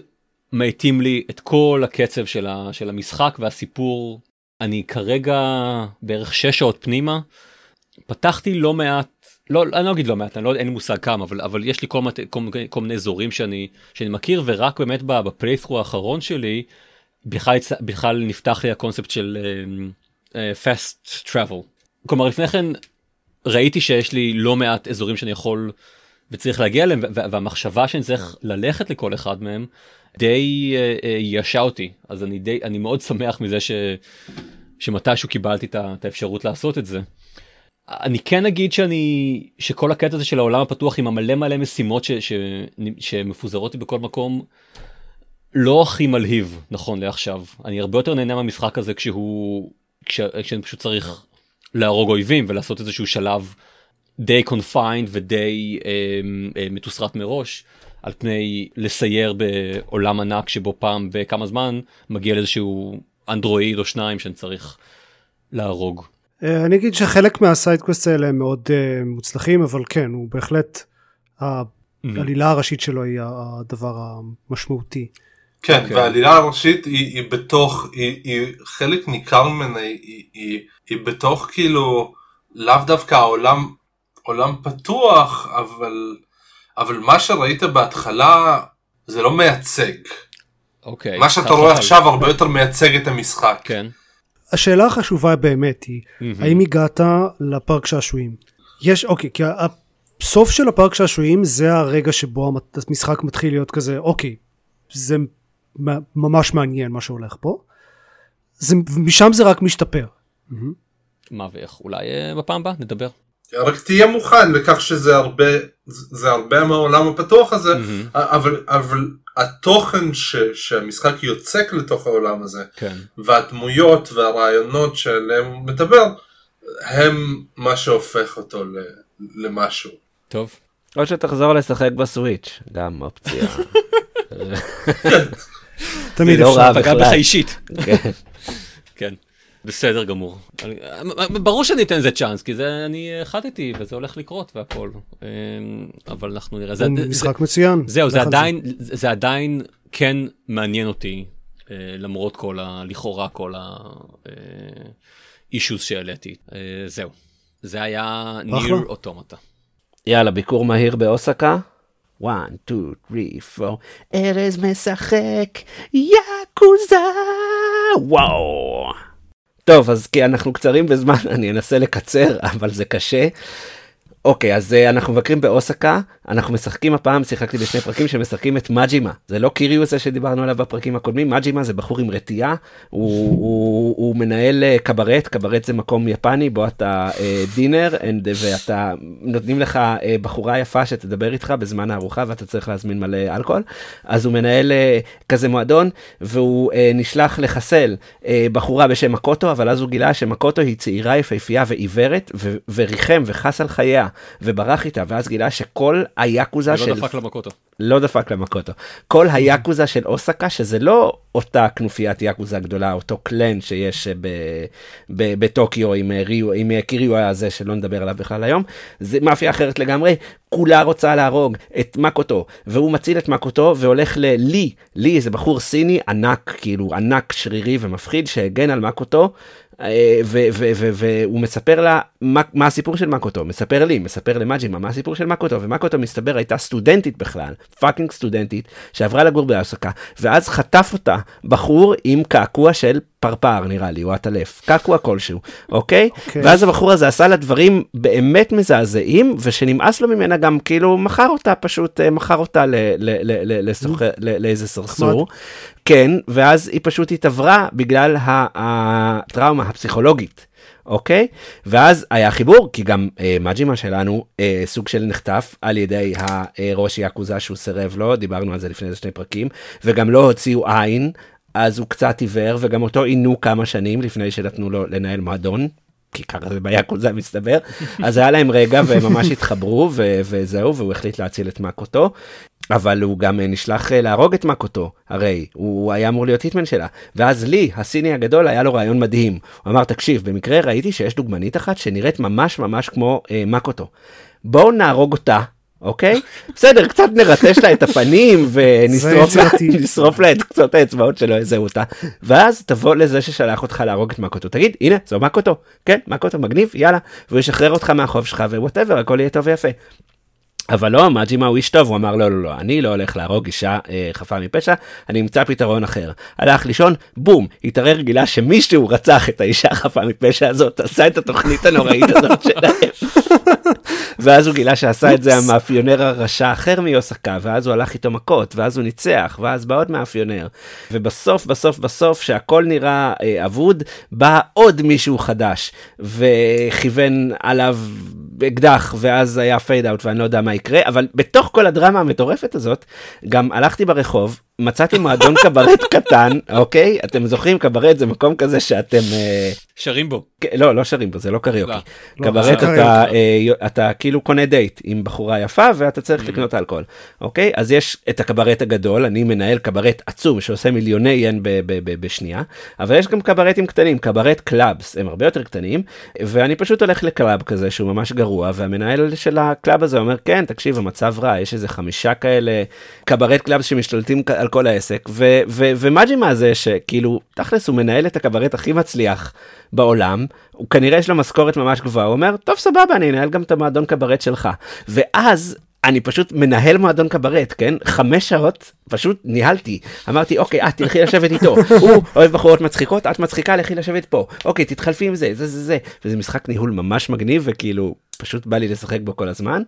מאיטים לי את כל הקצב של, ה, של המשחק והסיפור אני כרגע בערך 6 שעות פנימה פתחתי לא מעט לא, אני לא אגיד לא מעט, אני לא, אין לי מושג כמה, אבל, אבל יש לי כל, כל, כל, כל מיני אזורים שאני, שאני מכיר, ורק באמת בפליית'רו האחרון שלי, בכלל, בכלל נפתח לי הקונספט של uh, uh, fast travel. כלומר, לפני כן ראיתי שיש לי לא מעט אזורים שאני יכול וצריך להגיע אליהם, והמחשבה שאני צריך ללכת לכל אחד מהם, די uh, uh, ישע אותי. אז אני, די, אני מאוד שמח מזה ש, שמתישהו קיבלתי את האפשרות לעשות את זה. אני כן אגיד שאני שכל הקטע הזה של העולם הפתוח עם המלא מלא משימות ש, ש, שמפוזרות בכל מקום לא הכי מלהיב נכון לעכשיו אני הרבה יותר נהנה מהמשחק הזה כשהוא כש, כשאני פשוט צריך להרוג אויבים ולעשות איזשהו שלב די confined ודי אה, אה, מתוסרט מראש על פני לסייר בעולם ענק שבו פעם בכמה זמן מגיע לאיזשהו אנדרואיד או שניים שאני צריך להרוג. אה, אני אגיד שחלק מה side quest האלה הם מאוד uh, מוצלחים אבל כן הוא בהחלט. העלילה הראשית שלו היא הדבר המשמעותי. כן okay. אוקיי. והעלילה הראשית היא, היא בתוך היא, היא חלק ניכר ממנה היא, היא, היא, היא בתוך כאילו לאו דווקא העולם עולם פתוח אבל אבל מה שראית בהתחלה זה לא מייצג. אוקיי. Okay, מה שאתה רואה עכשיו הרבה יותר מייצג את המשחק. כן. השאלה החשובה באמת היא, mm-hmm. האם הגעת לפארק שעשועים? יש, אוקיי, כי הסוף של הפארק שעשועים זה הרגע שבו המשחק מתחיל להיות כזה, אוקיי, זה ממש מעניין מה שהולך פה. זה, משם זה רק משתפר. מה ואיך? אולי uh, בפעם הבאה נדבר. רק תהיה מוכן לכך שזה הרבה, זה הרבה מהעולם הפתוח הזה, mm-hmm. אבל, אבל התוכן ש, שהמשחק יוצק לתוך העולם הזה, כן. והדמויות והרעיונות שעליהם הוא מדבר, הם מה שהופך אותו ל, למשהו. טוב. או שתחזור לשחק בסוויץ', גם אופציה. [laughs] [laughs] תמיד לא אפשר. פגע בך אישית. כן. [laughs] כן. בסדר גמור. ברור שאני אתן לזה צ'אנס, כי זה אני החלטתי וזה הולך לקרות והכל. אמ, אבל אנחנו נראה. זה משחק מצוין. זהו, זה עדיין, זה עדיין כן מעניין אותי, אה, למרות כל ה... לכאורה כל ה-issues שהעליתי. אה, זהו. זה היה ניר אוטומטה. יאללה, ביקור מהיר באוסקה. 1, 2, 3, 4, ארז משחק יאקוזה, וואו. טוב, אז כי אנחנו קצרים בזמן, [laughs] אני אנסה לקצר, אבל זה קשה. אוקיי, אז uh, אנחנו מבקרים באוסקה, אנחנו משחקים הפעם, שיחקתי בשני פרקים שמשחקים את מג'ימה. זה לא קיריו זה שדיברנו עליו בפרקים הקודמים, מג'ימה זה בחור עם רתיעה, הוא, הוא, הוא מנהל uh, קברט, קברט זה מקום יפני בו אתה uh, דינר, and, ואתה, נותנים לך uh, בחורה יפה שתדבר איתך בזמן הארוחה ואתה צריך להזמין מלא אלכוהול, אז הוא מנהל uh, כזה מועדון, והוא uh, נשלח לחסל uh, בחורה בשם מקוטו, אבל אז הוא גילה שמקוטו היא צעירה יפהפייה ועיוורת, וריחם וחס על חייה. וברח איתה, ואז גילה שכל היאקוזה של... לא דפק למקוטו. לא דפק למקוטו. כל היאקוזה של אוסקה, שזה לא אותה כנופיית יאקוזה גדולה, אותו קלן שיש ב, ב, בטוקיו עם, ריו, עם קיריו הזה, שלא נדבר עליו בכלל היום, זה מאפיה אחרת לגמרי. כולה רוצה להרוג את מקוטו, והוא מציל את מקוטו והולך ללי, לי זה בחור סיני ענק, כאילו ענק שרירי ומפחיד שהגן על מקוטו. אה, והוא מספר לה מה, הסיפור של מקוטו, מספר לי, מספר למג'ימה מה הסיפור של מקוטו, ומקוטו מסתבר הייתה סטודנטית בכלל, fucking סטודנטית, שעברה לגור באוסקה, ואז חטף אותה בחור עם קעקוע של פרפר נראה לי, או עטלף, קעקוע כלשהו, אוקיי? Okay. אוקיי. ואז הבחור הזה עשה לה דברים באמת מזעזעים, ושנמאס לו ממנה גם כאילו מכר אותה, פשוט אה, מכר אותה לאיזה סרסור. כן, ואז היא פשוט התעברה בגלל הטראומה הפסיכולוגית. אוקיי? ואז היה חיבור, כי גם אה, מג'ימה שלנו אה, סוג של נחטף על ידי הראש יאקוזה שהוא סירב לו, דיברנו על זה לפני שני פרקים, וגם לא הוציאו עין, אז הוא קצת עיוור, וגם אותו עינו כמה שנים לפני שנתנו לו לנהל מועדון. כי ככה זה ביאקוזה מסתבר, [laughs] אז היה להם רגע והם ממש התחברו ו- וזהו והוא החליט להציל את מקוטו אבל הוא גם נשלח אה, להרוג את מקוטו, הרי הוא היה אמור להיות היטמן שלה. ואז לי, הסיני הגדול, היה לו רעיון מדהים. הוא אמר, תקשיב, במקרה ראיתי שיש דוגמנית אחת שנראית ממש ממש כמו אה, מקוטו. בואו נהרוג אותה, אוקיי? בסדר, קצת נרטש לה את הפנים [laughs] ונשרוף לה, את קצות האצבעות שלו, איזה אותה. ואז תבוא לזה ששלח אותך להרוג את מקוטו, תגיד, הנה, זו מקוטו, כן, מקוטו מגניב, יאללה, והוא ישחרר אותך מהחוב שלך ו whatever, הכל יהיה טוב ויפה. אבל לא, מאג'ימה הוא איש טוב, הוא אמר לא, לא, לא, אני לא הולך להרוג אישה אה, חפה מפשע, אני אמצא פתרון אחר. הלך לישון, בום, התעורר גילה שמישהו רצח את האישה החפה מפשע הזאת, עשה את התוכנית הנוראית הזאת [laughs] שלהם. ואז הוא גילה שעשה את זה המאפיונר הרשע אחר מאוסקה, ואז הוא הלך איתו מכות, ואז הוא ניצח, ואז בא עוד מאפיונר. ובסוף, בסוף, בסוף, שהכל נראה אה, אבוד, בא עוד מישהו חדש, וכיוון עליו אקדח, ואז היה fade out, ואני לא יודע מה יקרה, אבל בתוך כל הדרמה המטורפת הזאת, גם הלכתי ברחוב, מצאתי מועדון קברט קטן, אוקיי? אתם זוכרים, קברט זה מקום כזה שאתם... אה, שרים בו. כן, לא, לא שרים בו, זה לא קריוקי. לא. לא, קברט אתה, קריוקי. אה, אתה כאילו קונה דייט עם בחורה יפה ואתה צריך לקנות אלכוהול, אוקיי? אז יש את הקברט הגדול, אני מנהל קברט עצום שעושה מיליוני ין בשנייה, אבל יש גם קברטים קטנים, cabaret clubs, הם הרבה יותר קטנים, ואני פשוט הולך ל club כזה שהוא ממש גרוע, והמנהל של ה club הזה אומר, כן, תקשיב, המצב רע, יש איזה חמישה כאלה cabaret clubs שמשתלטים על כל העסק, ו- ו- ומג'ימה זה שכאילו, תכלס הוא מנהל את הקברט הכי מצליח בעולם, הוא כנראה יש לו משכורת ממש גבוהה, הוא אומר, טוב סבבה, אני אנהל גם את המועדון קברט שלך. ואז אני פשוט מנהל מועדון קברט, כן? חמש שעות פשוט ניהלתי. אמרתי, אוקיי, את תלכי לשבת איתו. [laughs] הוא אוהב בחורות מצחיקות, את מצחיקה, לכי לשבת פה. אוקיי, תתחלפי עם זה, זה זה זה. וזה משחק ניהול ממש מגניב, וכאילו, פשוט בא לי לשחק בו כל הזמן.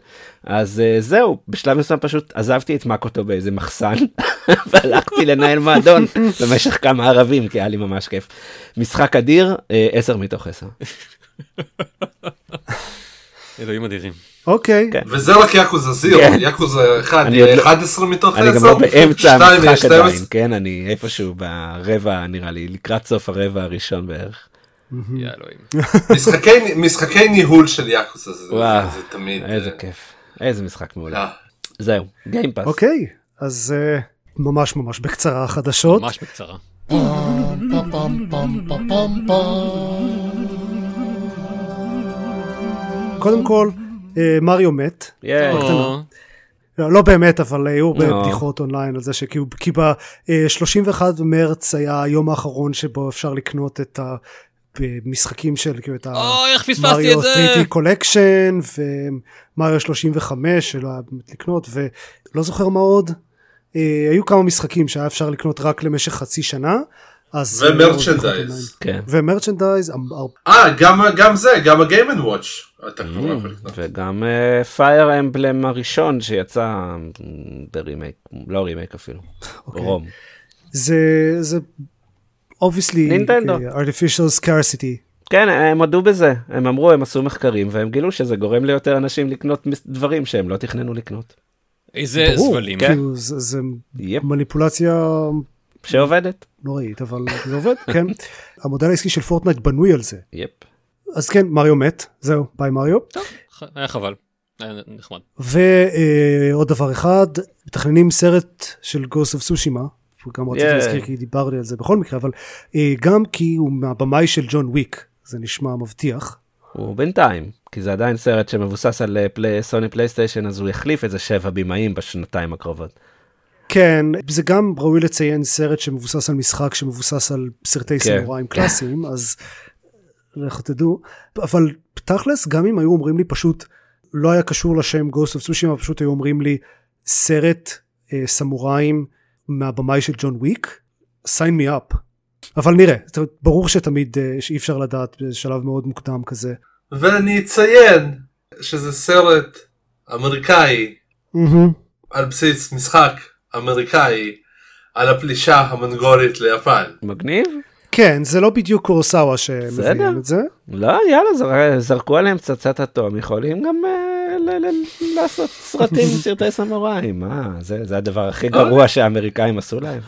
אז uh, זהו, בשלב מסוים פשוט עזבתי את מקוטו באיזה מחסן, [laughs] והלכתי לנהל מועדון [laughs] במשך כמה ערבים, כי היה לי ממש כיף. משחק אדיר, אה, עשר מתוך עשר. [laughs] אלוהים אדירים. אוקיי, כן. וזה רק יאקוזה זירו, כן. יאקוזה 1 אני עוד לא- 11 מתוך 10, אני גם לא באמצע 2 המשחק עדיין, 12. כן? אני איפשהו ברבע, נראה לי, לקראת סוף הרבע הראשון בערך. יא אלוהים. משחקי- משחקי ניהול של זה וואו, זה תמיד איזה אה, כיף. איזה משחק מעולה. אה. זהו, גיימפאס. אוקיי, אז אה, ממש ממש בקצרה החדשות. ממש בקצרה. קודם כל, מריו מת. לא, לא באמת, אבל היו לא. בדיחות אונליין על זה שכי כי ב-31 במרץ היה היום האחרון שבו אפשר לקנות את המשחקים של כאילו את זה? 3D collection ומריו 35 שלא היה באמת לקנות ולא זוכר מה עוד. אה, היו כמה משחקים שהיה אפשר לקנות רק למשך חצי שנה. אז ו merchandise. כן. ומרצ'נדייז אה, גם- גם זה, גם ה Game and Watch. וגם Fire Emblem הראשון שיצא אה, ברימייק, לא רימייק אפילו, אוקיי. ROM. זה זה obviously נינטנדו. אה, artificial scarcity כן, הם הודו בזה, הם אמרו, הם עשו מחקרים והם גילו שזה גורם ליותר אנשים לקנות דברים שהם לא תכננו לקנות. איזה זבלים. כאילו זה, זה yep, מניפולציה שעובדת. נוראית אבל זה עובד [laughs] כן המודל העסקי של Fortnite בנוי על זה yep. אז כן מריו מת זהו ביי מריו ח- היה חבל. נחמד. ועוד דבר אחד מתכננים סרט של Ghost of Tsushima גם רציתי Yeah. להזכיר כי דיברתי על זה בכל מקרה אבל אה, גם כי הוא מהבמאי של John Wick זה נשמע מבטיח הוא בינתיים, כי זה עדיין סרט שמבוסס על אה, פלי, סוני פלייסטיישן, אז הוא יחליף איזה שבע בימאים בשנתיים הקרובות. כן זה גם ראוי לציין סרט שמבוסס על משחק שמבוסס על סרטי כן. סמוראים קלאסיים אז לכו תדעו אבל תכלס גם אם היו אומרים לי פשוט לא היה קשור לשם Ghost of Tsushima פשוט היו אומרים לי סרט אה, סמוראים מהבמאי של ג'ון וויק sign me up אבל נראה ברור שתמיד אה, שאי אפשר לדעת בשלב מאוד מוקדם כזה. ואני אציין שזה סרט אמריקאי על בסיס משחק אמריקאי על הפלישה המונגולית ליפן. מגניב? כן זה לא בדיוק קורוסאווה בסדר. שמביאים את זה לא, יאללה, זר, זרקו עליהם פצצת אטום, יכולים גם אה, ל, ל, לעשות סרטים עם סרטי סמוראים, מה, זה, זה הדבר הכי גרוע שהאמריקאים עשו להם.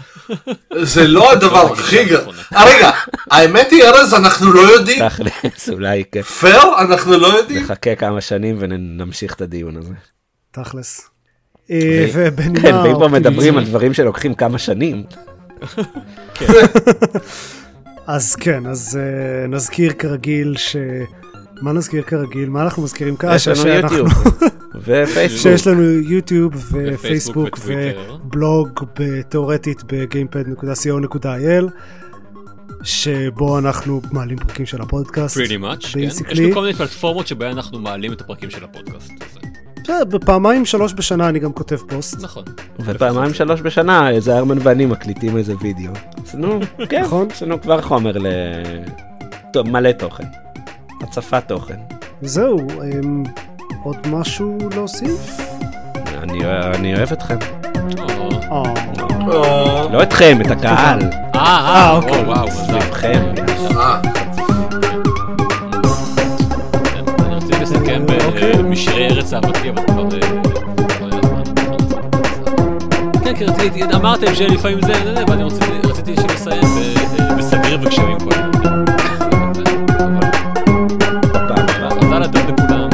זה לא הדבר [laughs] הכי גרוע. אה, רגע, האמת היא ארז אנחנו לא יודעים. תכלס, אולי כן. פייר אנחנו לא יודעים. נחכה כמה שנים ונמשיך את הדיון הזה. תכלס. אה, ובנימה כן, ואם פה מדברים על דברים שלוקחים כמה שנים, [laughs] אז כן, אז uh, נזכיר כרגיל ש... מה נזכיר כרגיל? מה אנחנו מזכירים ככה? יש לנו שאנחנו- יוטיוב. [laughs] ופייסבוק. שיש לנו יוטיוב ופייסבוק. ובלוג תאורטית בגיימפד.co.il שבו אנחנו מעלים פרקים של הפודקאסט. pretty much, כן. יש Basically. לנו כל מיני פלטפורמות שבהן אנחנו מעלים את הפרקים של הפודקאסט הזה. בסדר, בפעמיים שלוש בשנה אני גם כותב פוסט. נכון. ופעמיים שלוש בשנה איזה ארמן ואני מקליטים איזה וידאו. אז נו, כן, נכון. יש לנו כבר חומר ל... טוב, מלא תוכן. הצפת תוכן. זהו, אמ, עוד משהו להוסיף? אני אני אוהב אתכם. אה, לא אתכם, את הקהל. אה, אה, אוקיי. או, וואו, מזל. משירי ארץ אהבתי, אבל כבר... אה. כן, כי רציתי, אמרתם שלפעמים זה, ואני רציתי- שנסיים אה, בסגריר וגשמים כל הזמן. אז יאללה, טוב לכולם.